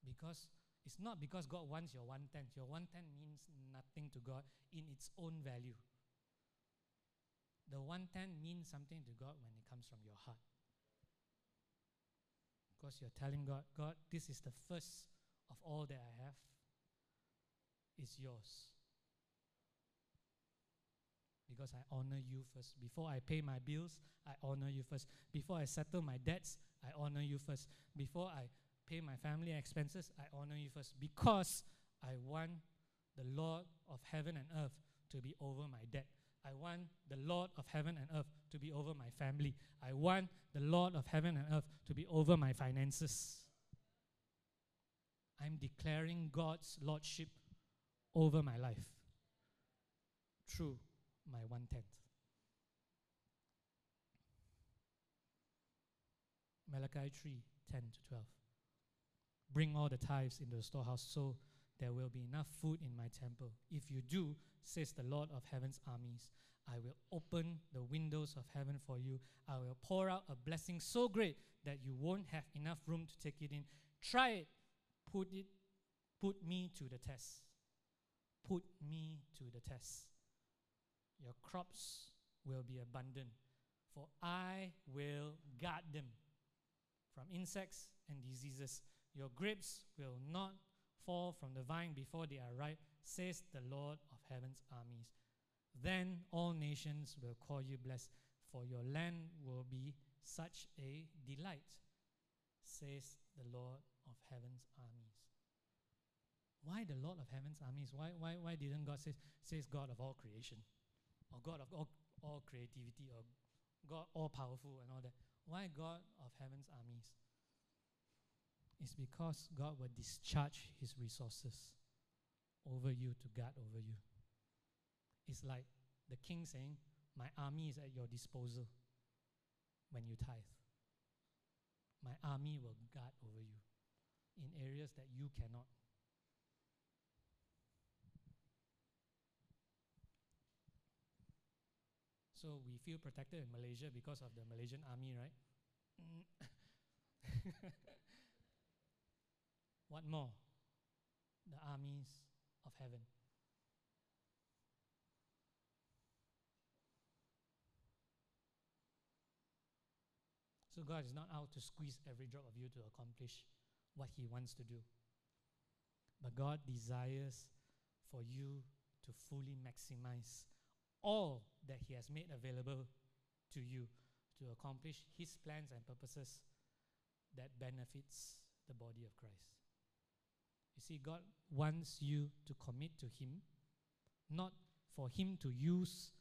Because it's not because God wants your one tenth. Your one tenth means nothing to God in its own value. The one tenth means something to God when it comes from your heart. Because you're telling God, God, this is the first of all that I have is yours. Because I honor you first. Before I pay my bills, I honor you first. Before I settle my debts, I honor you first. Before I pay my family expenses, I honor you first. Because I want the Lord of heaven and earth to be over my debt. I want the Lord of heaven and earth to be over my family. I want the Lord of heaven and earth to be over my finances. I'm declaring God's lordship over my life through my one tenth. Malachi 3 10 to 12. Bring all the tithes into the storehouse so there will be enough food in my temple. If you do, says the Lord of heaven's armies, I will open the windows of heaven for you. I will pour out a blessing so great that you won't have enough room to take it in. Try it. Put it put me to the test put me to the test. Your crops will be abundant, for I will guard them from insects and diseases. Your grapes will not fall from the vine before they are ripe, says the Lord of heaven's armies. Then all nations will call you blessed, for your land will be such a delight, says the Lord of heaven's armies. Why the Lord of heaven's armies? Why, why, why didn't God say, says God of all creation? Or God of all, all creativity? Or God all powerful and all that? Why God of heaven's armies? It's because God will discharge his resources over you to guard over you. It's like the king saying, My army is at your disposal when you tithe. My army will guard over you in areas that you cannot. So we feel protected in Malaysia because of the Malaysian army, right? Mm. <laughs> what more? The armies of heaven. So God is not out to squeeze every drop of you to accomplish what He wants to do. But God desires for you to fully maximize all that He has made available to you to accomplish His plans and purposes that benefits the body of Christ. You see, God wants you to commit to Him, not for Him to use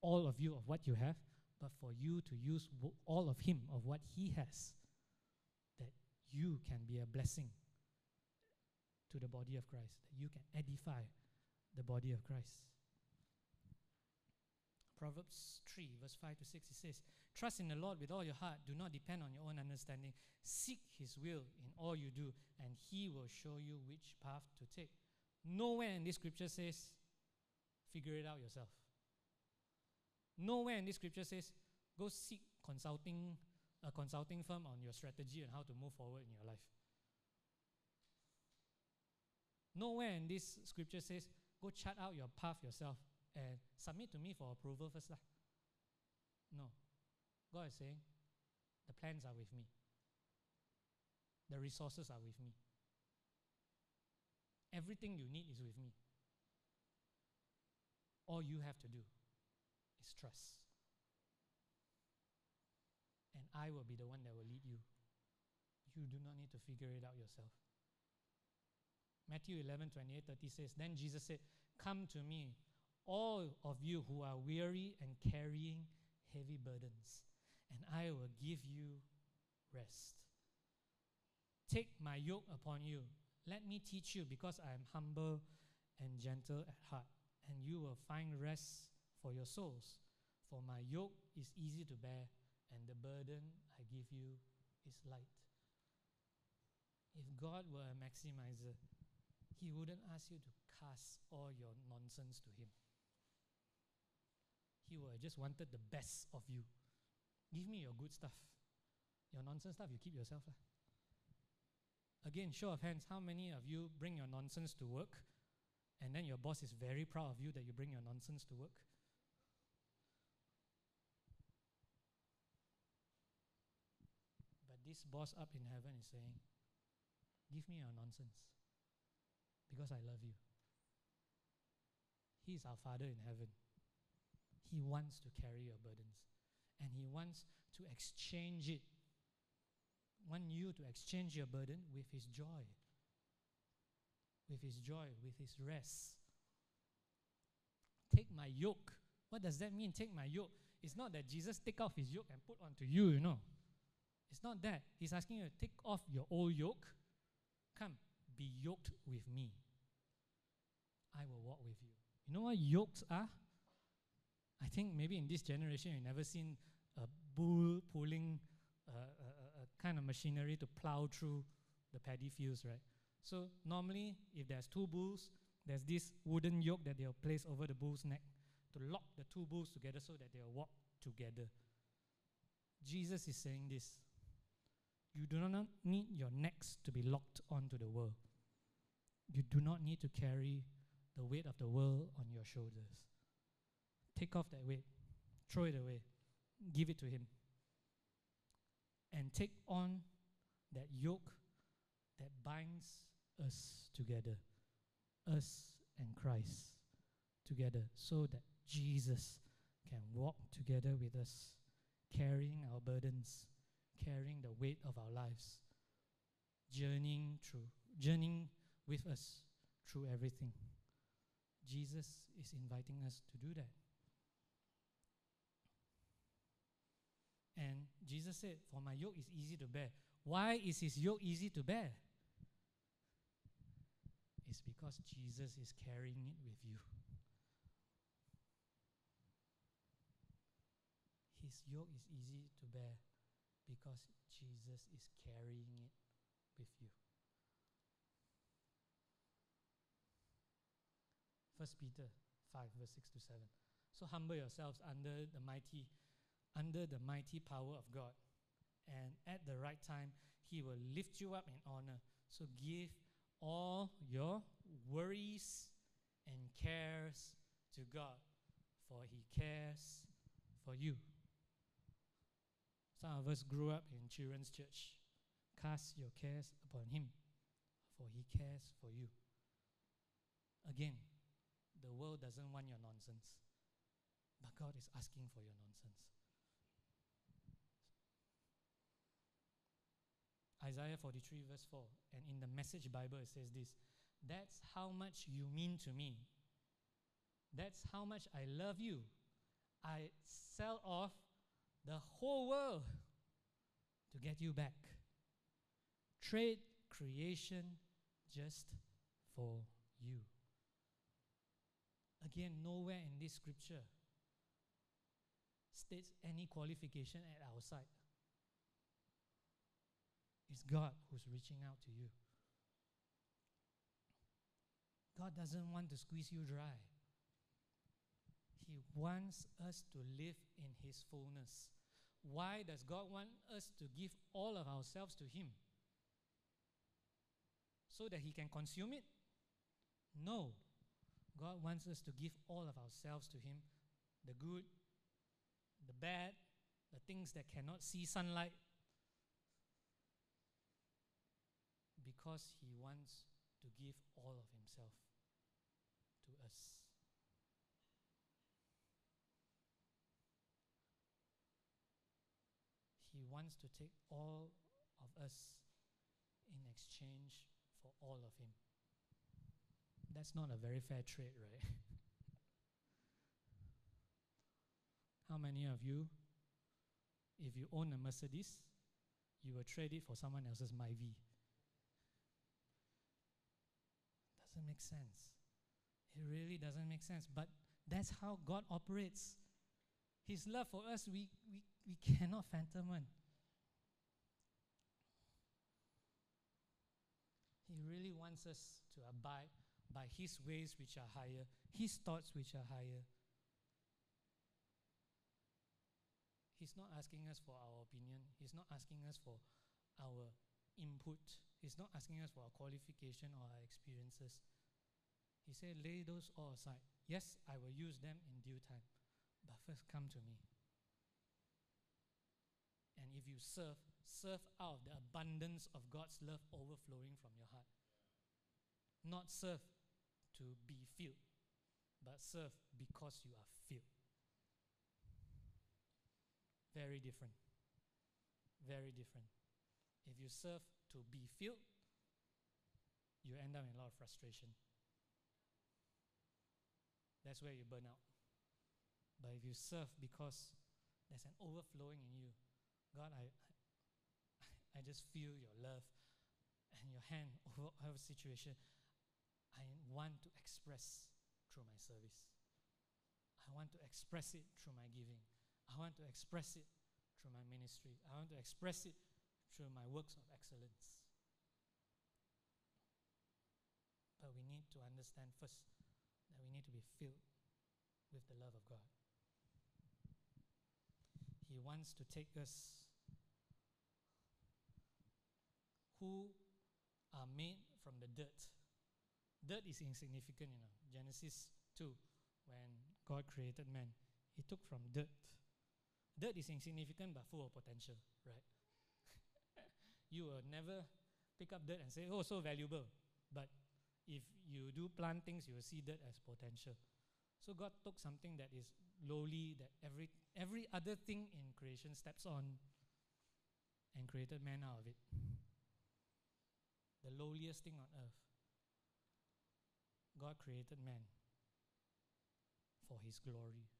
all of you of what you have, but for you to use all of Him, of what He has, that you can be a blessing to the body of Christ, that you can edify the body of Christ. Proverbs 3, verse 5 to 6, it says, Trust in the Lord with all your heart. Do not depend on your own understanding. Seek His will in all you do, and He will show you which path to take. Nowhere in this scripture says, Figure it out yourself. Nowhere in this scripture says, Go seek consulting a consulting firm on your strategy and how to move forward in your life. Nowhere in this scripture says, Go chart out your path yourself and submit to me for approval first. Lah. No. God is saying, the plans are with me. The resources are with me. Everything you need is with me. All you have to do is trust. And I will be the one that will lead you. You do not need to figure it out yourself. Matthew 11, 28, 30 says, Then Jesus said, Come to me, all of you who are weary and carrying heavy burdens, and I will give you rest. Take my yoke upon you. Let me teach you, because I am humble and gentle at heart, and you will find rest for your souls. For my yoke is easy to bear, and the burden I give you is light. If God were a maximizer, He wouldn't ask you to cast all your nonsense to Him. He would have just wanted the best of you. Give me your good stuff. Your nonsense stuff, you keep yourself. Lah. Again, show of hands, how many of you bring your nonsense to work and then your boss is very proud of you that you bring your nonsense to work? But this boss up in heaven is saying, Give me your nonsense because I love you. He is our Father in heaven. He wants to carry your burdens and He wants to exchange it. Want you to exchange your burden with His joy, with His joy, with His rest. Take my yoke. What does that mean? Take my yoke. It's not that Jesus take off His yoke and put onto you, you know. It's not that. He's asking you to take off your old yoke. Come, be yoked with me. I will walk with you. You know what yokes are? I think maybe in this generation you've never seen a bull pulling a, a, a kind of machinery to plow through the paddy fields, right? So normally, if there's two bulls, there's this wooden yoke that they'll place over the bull's neck to lock the two bulls together so that they'll walk together. Jesus is saying this. You do not need your necks to be locked onto the world. You do not need to carry the weight of the world on your shoulders. Take off that weight, throw it away, give it to Him. and take on that yoke that binds us together, us and Christ together, so that Jesus can walk together with us, carrying our burdens, carrying the weight of our lives, journeying through, journeying with us through everything. Jesus is inviting us to do that. And Jesus said, For my yoke is easy to bear. Why is his yoke easy to bear? It's because Jesus is carrying it with you. His yoke is easy to bear because Jesus is carrying it with you. First Peter 5 verse 6 to 7. So humble yourselves under the mighty under the mighty power of God and at the right time he will lift you up in honor. So give all your worries and cares to God for he cares for you. Some of us grew up in children's church. Cast your cares upon him for he cares for you. Again, the world doesn't want your nonsense, but God is asking for your nonsense. Isaiah 43, verse 4, and in the Message Bible, it says this That's how much you mean to me. That's how much I love you. I sell off the whole world to get you back. Trade creation just for you. Again, nowhere in this scripture states any qualification at our side. It's God who's reaching out to you. God doesn't want to squeeze you dry. He wants us to live in His fullness. Why does God want us to give all of ourselves to Him? So that He can consume it? No. God wants us to give all of ourselves to Him the good, the bad, the things that cannot see sunlight, because He wants to give all of Himself to us. He wants to take all of us in exchange for all of Him. That's not a very fair trade, right? <laughs> How many of you, if you own a Mercedes, you will trade it for someone else's Myvi? Doesn't make sense. It really doesn't make sense. But that's how God operates. His love for us, we, we, we cannot fathom it. He really wants us to abide by His ways which are higher, His thoughts which are higher. He's not asking us for our opinion, He's not asking us for our input, He's not asking us for our qualification or our experiences. He said, Lay those all aside. Yes, I will use them in due time, but first come to me. And if you serve, serve out of the abundance of God's love overflowing from your heart. Not serve to be filled, but serve because you are filled. Very different. Very different. If you serve to be filled, you end up in a lot of frustration. That's where you burn out. But if you serve because there's an overflowing in you, God, I, I just feel your love and your hand <laughs> over our situation. I want to express through my service. I want to express it through my giving. I want to express it through my ministry. I want to express it through my works of excellence. But we need to understand first that we need to be filled with the love of God. He wants to take us who are made from the dirt Dirt is insignificant, you know. Genesis 2, when God created man, he took from dirt. Dirt is insignificant but full of potential, right? You will never pick up dirt and say, oh, so valuable. But if you do plant things, you will see dirt as potential. So God took something that is lowly, that every, every other thing in creation steps on, and created man out of it. The lowliest thing on earth. God created man for his glory.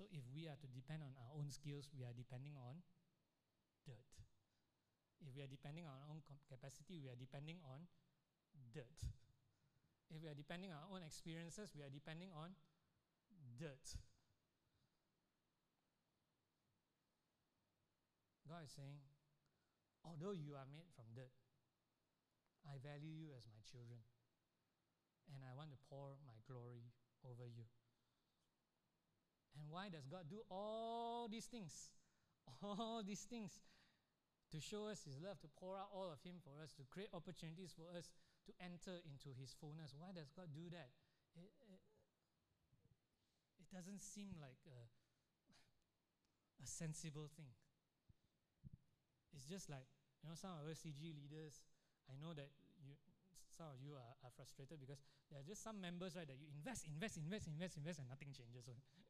So if we are to depend on our own skills, we are depending on dirt. If we are depending on our own capacity, we are depending on dirt. If we are depending on our own experiences, we are depending on dirt. God is saying, although you are made from dirt, I value you as my children. And I want to pour my glory over you. And why does God do all these things? <laughs> All these things to show us His love, to pour out all of Him for us, to create opportunities for us to enter into His fullness. Why does God do that? It, it, it doesn't seem like a, a sensible thing. It's just like, you know, some of us CG leaders, I know that you, some of you are, are frustrated because there are just some members, right, that you invest, invest, invest, invest, invest, and nothing changes. <laughs>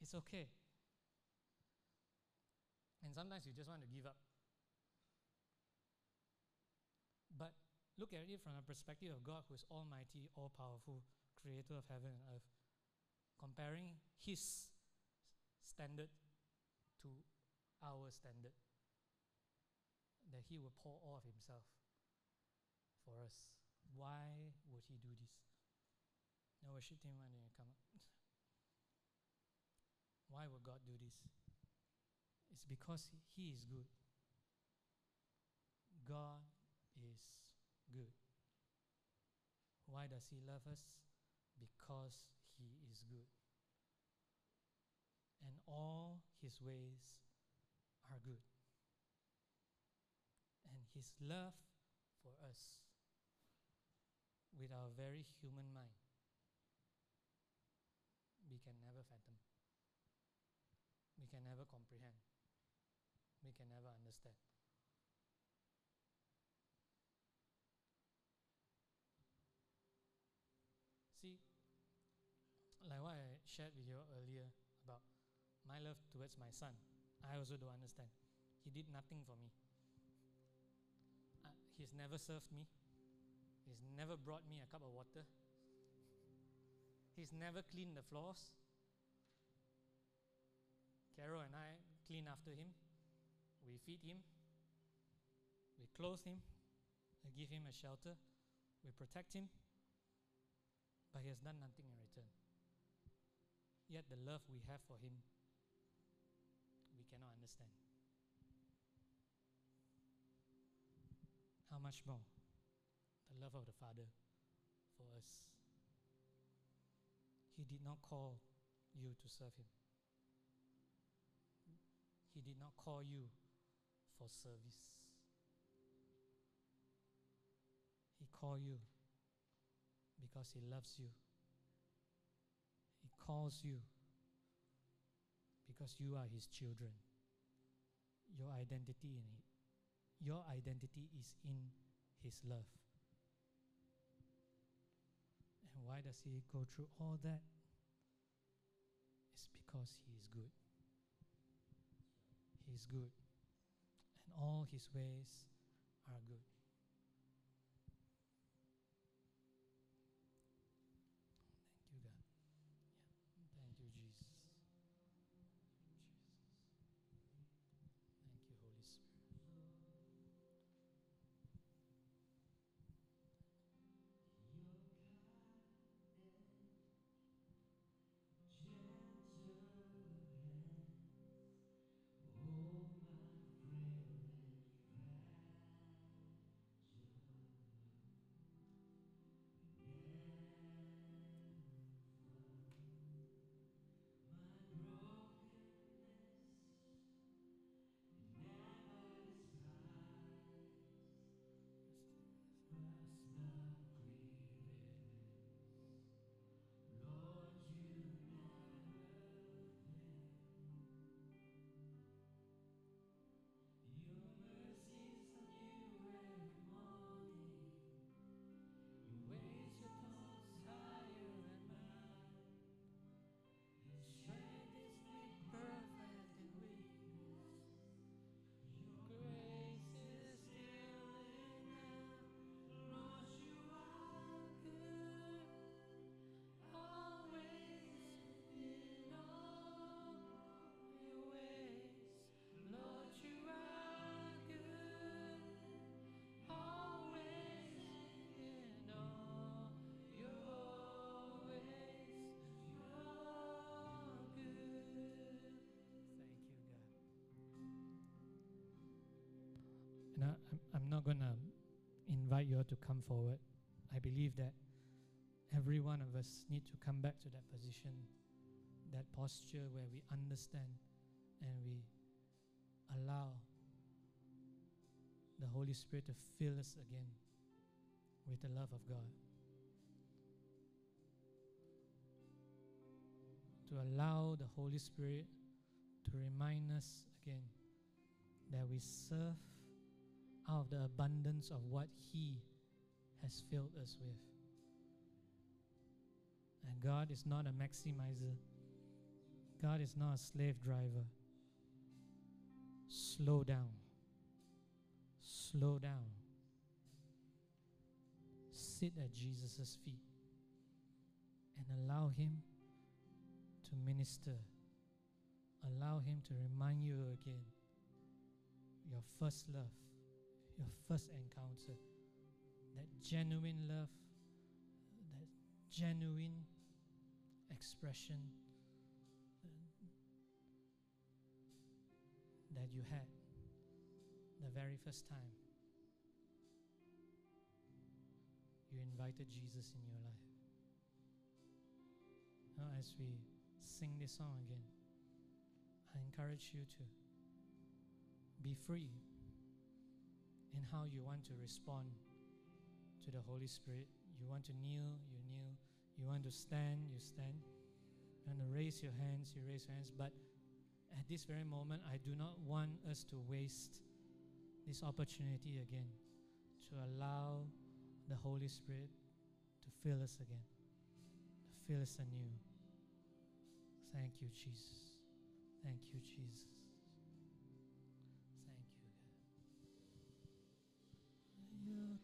it's okay. And sometimes you just want to give up. But look at it from a perspective of God who is almighty, all powerful, creator of heaven and earth. Comparing his standard to our standard. That he will pour all of himself for us. Why would he do this? No worship team, when you come up? <laughs> Why would God do this? It's because He is good. God is good. Why does He love us? Because He is good. And all His ways are good. And His love for us, with our very human mind, we can never fathom. Can never comprehend we can never understand. See, like what I shared with you earlier about my love towards my son, I also don't understand. He did nothing for me. Uh, he's never served me. He's never brought me a cup of water. He's never cleaned the floors. Carol and I clean after him. We feed him, we clothe him, we give him a shelter, we protect him, but he has done nothing in return. Yet the love we have for him, we cannot understand. How much more the love of the Father for us? He did not call you to serve him. He did not call you for service. He called you because He loves you. He calls you because you are His children. Your identity in it. Your identity is in His love. And why does He go through all that? It's because He is good. Is good and all his ways are good. Not going to invite you all to come forward. I believe that every one of us need to come back to that position, that posture where we understand and we allow the Holy Spirit to fill us again with the love of God. To allow the Holy Spirit to remind us again that we serve out of the abundance of what He has filled us with. And God is not a maximizer, God is not a slave driver. Slow down. Slow down. Sit at Jesus' feet and allow Him to minister. Allow Him to remind you again your first love, your first encounter, that genuine love, that genuine expression uh, that you had the very first time you invited Jesus in your life. Now, as we sing this song again, I encourage you to be free in how you want to respond to the Holy Spirit. You want to kneel, you kneel. You want to stand, you stand. You want to raise your hands, you raise your hands. But at this very moment, I do not want us to waste this opportunity again to allow the Holy Spirit to fill us again, to fill us anew. Thank you, Jesus. Thank you, Jesus.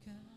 God.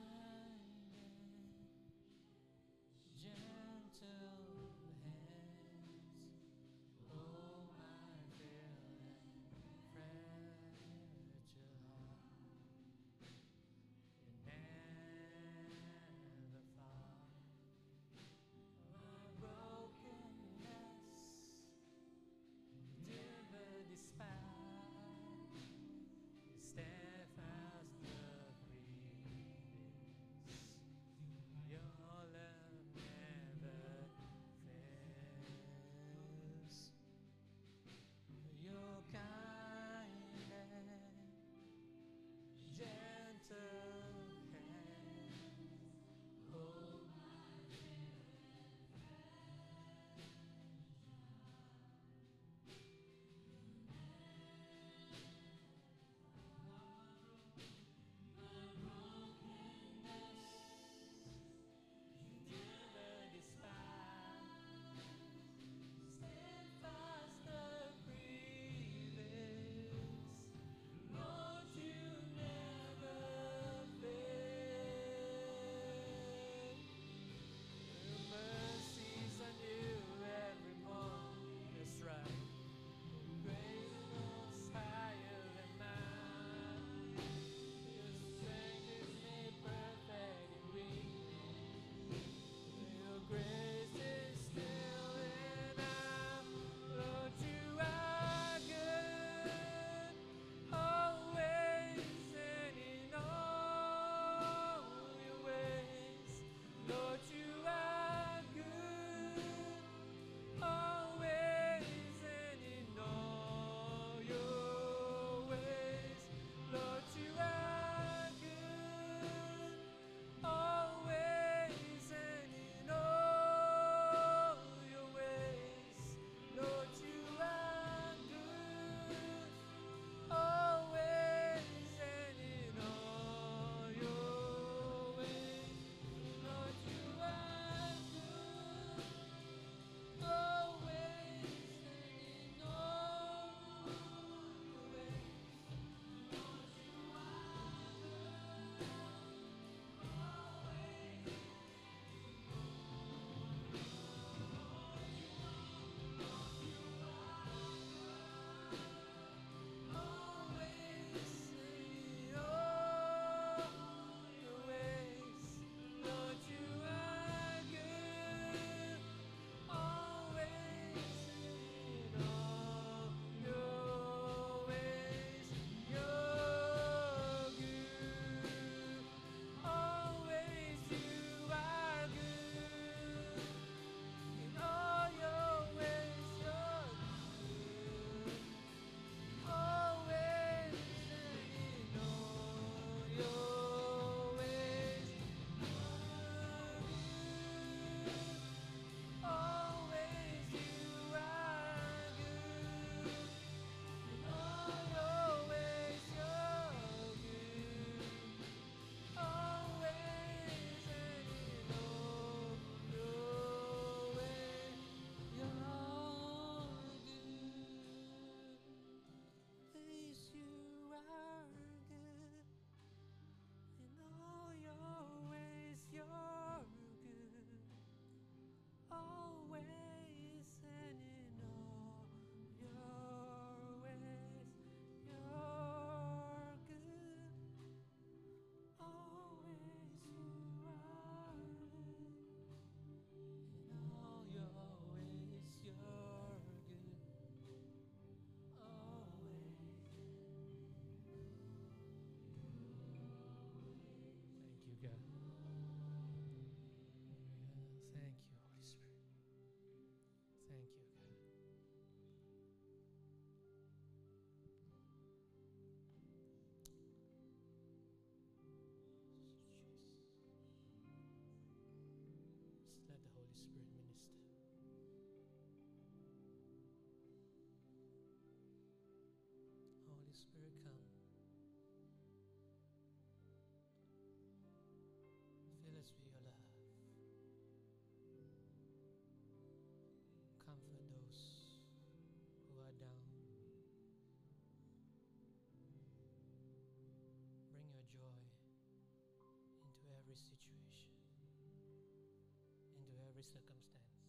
Every circumstance,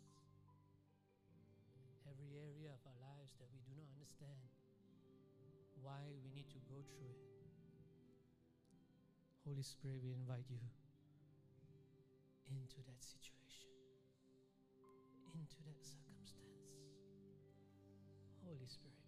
every area of our lives that we do not understand why we need to go through it. Holy Spirit, we invite you into that situation, into that circumstance. Holy Spirit,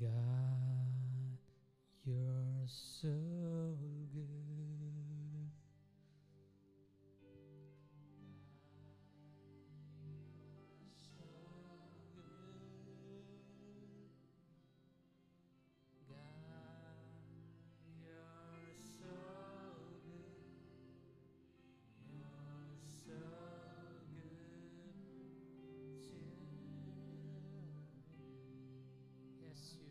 God. You're so good. God, you're so good. Yes,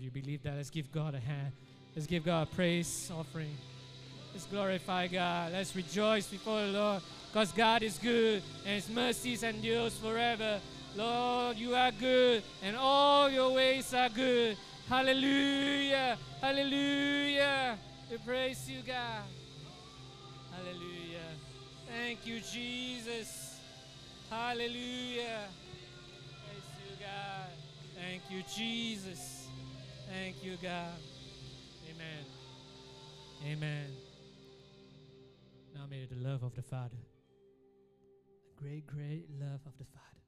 If you believe that, let's give God a hand. Let's give God a praise offering. Let's glorify God. Let's rejoice before the Lord because God is good and His mercies endures forever. Lord, you are good and all your ways are good. Hallelujah. Hallelujah. We praise you, God. Hallelujah. Thank you, Jesus. Hallelujah. Praise you, God. Thank you, Jesus. You, God. Amen. Amen. Now may the love of the Father, the great, great love of the Father,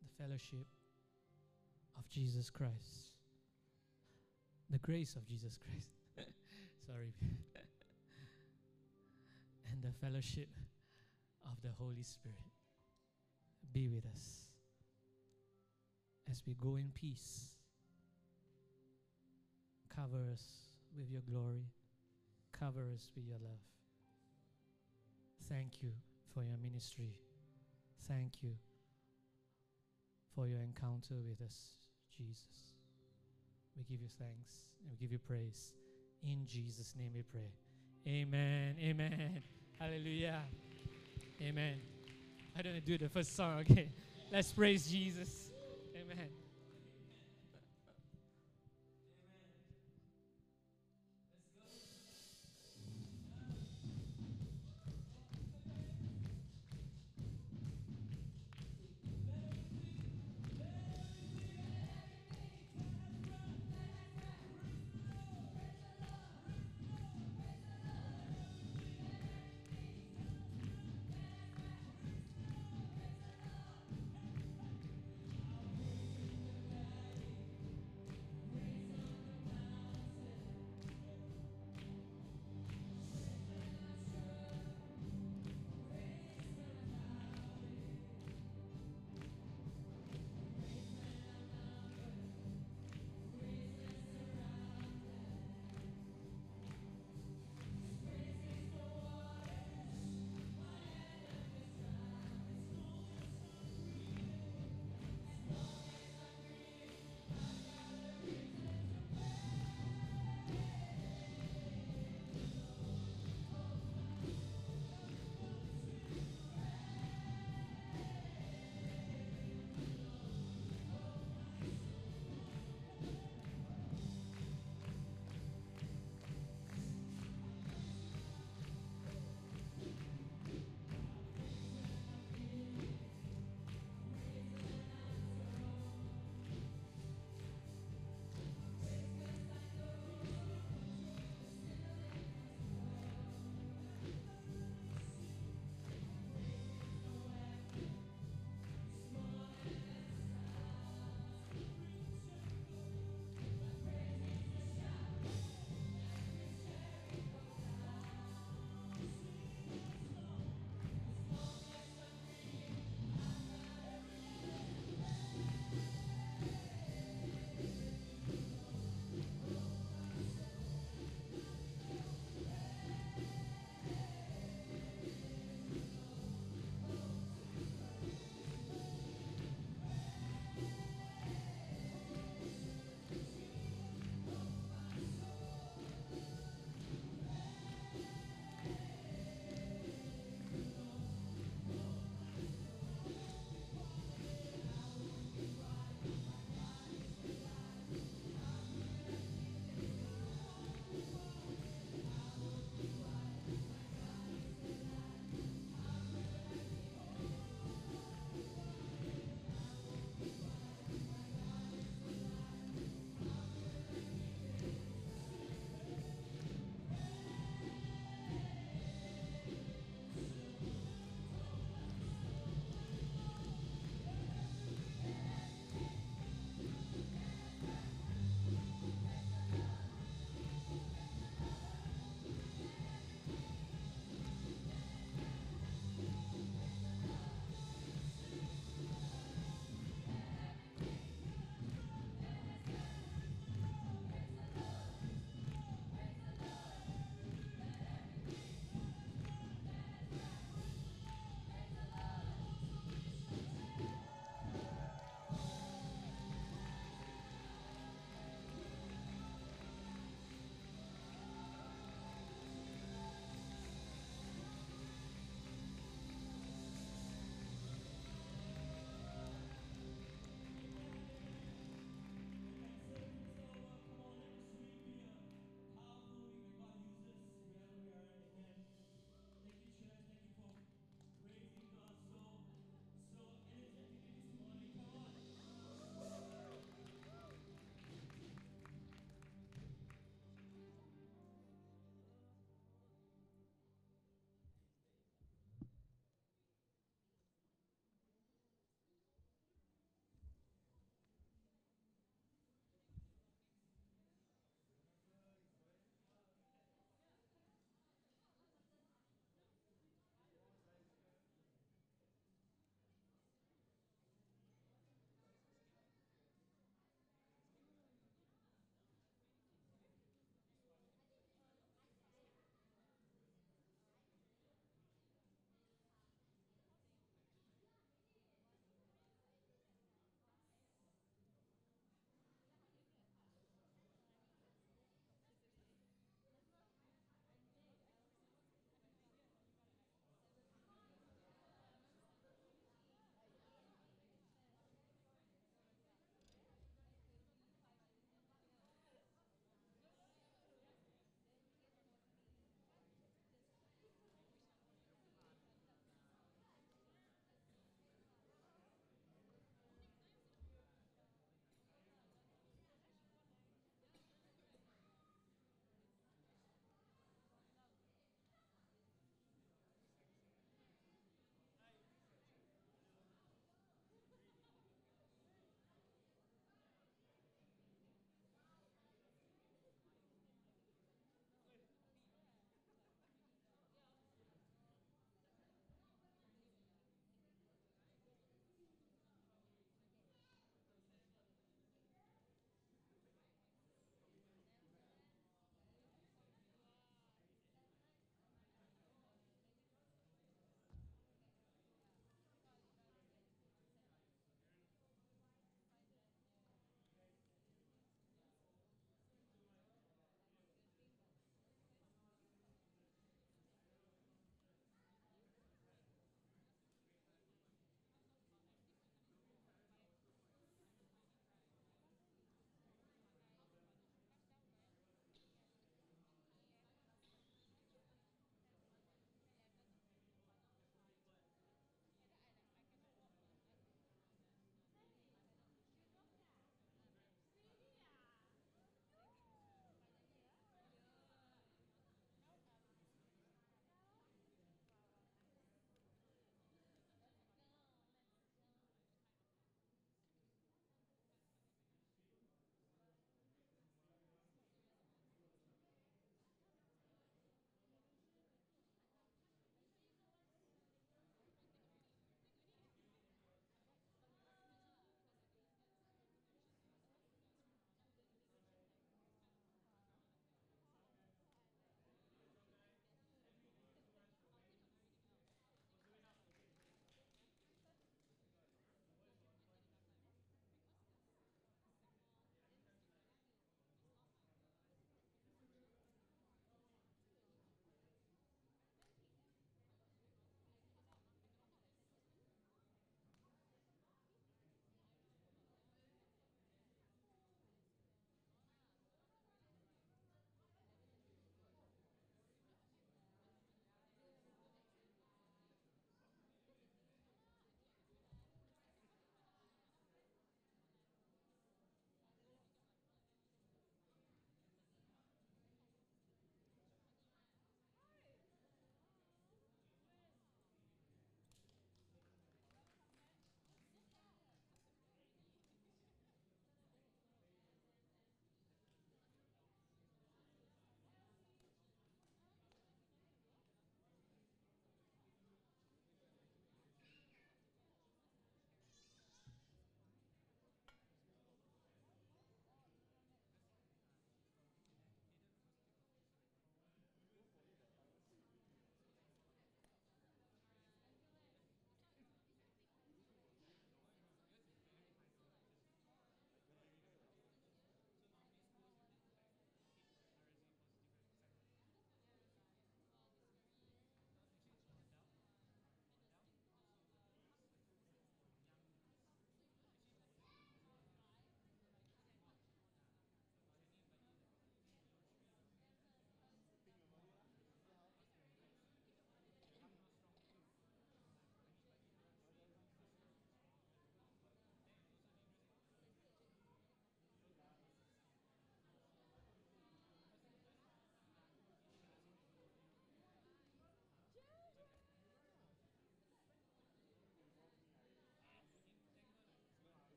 the fellowship of Jesus Christ, the grace of Jesus Christ, <laughs> sorry, <laughs> and the fellowship of the Holy Spirit be with us as we go in peace. Cover us with your glory, cover us with your love. Thank you for your ministry. Thank you for your encounter with us, Jesus. We give you thanks and we give you praise. In Jesus' name we pray. Amen. Amen. Hallelujah. Amen. I don't do the first song, <laughs> okay? Let's praise Jesus. Amen.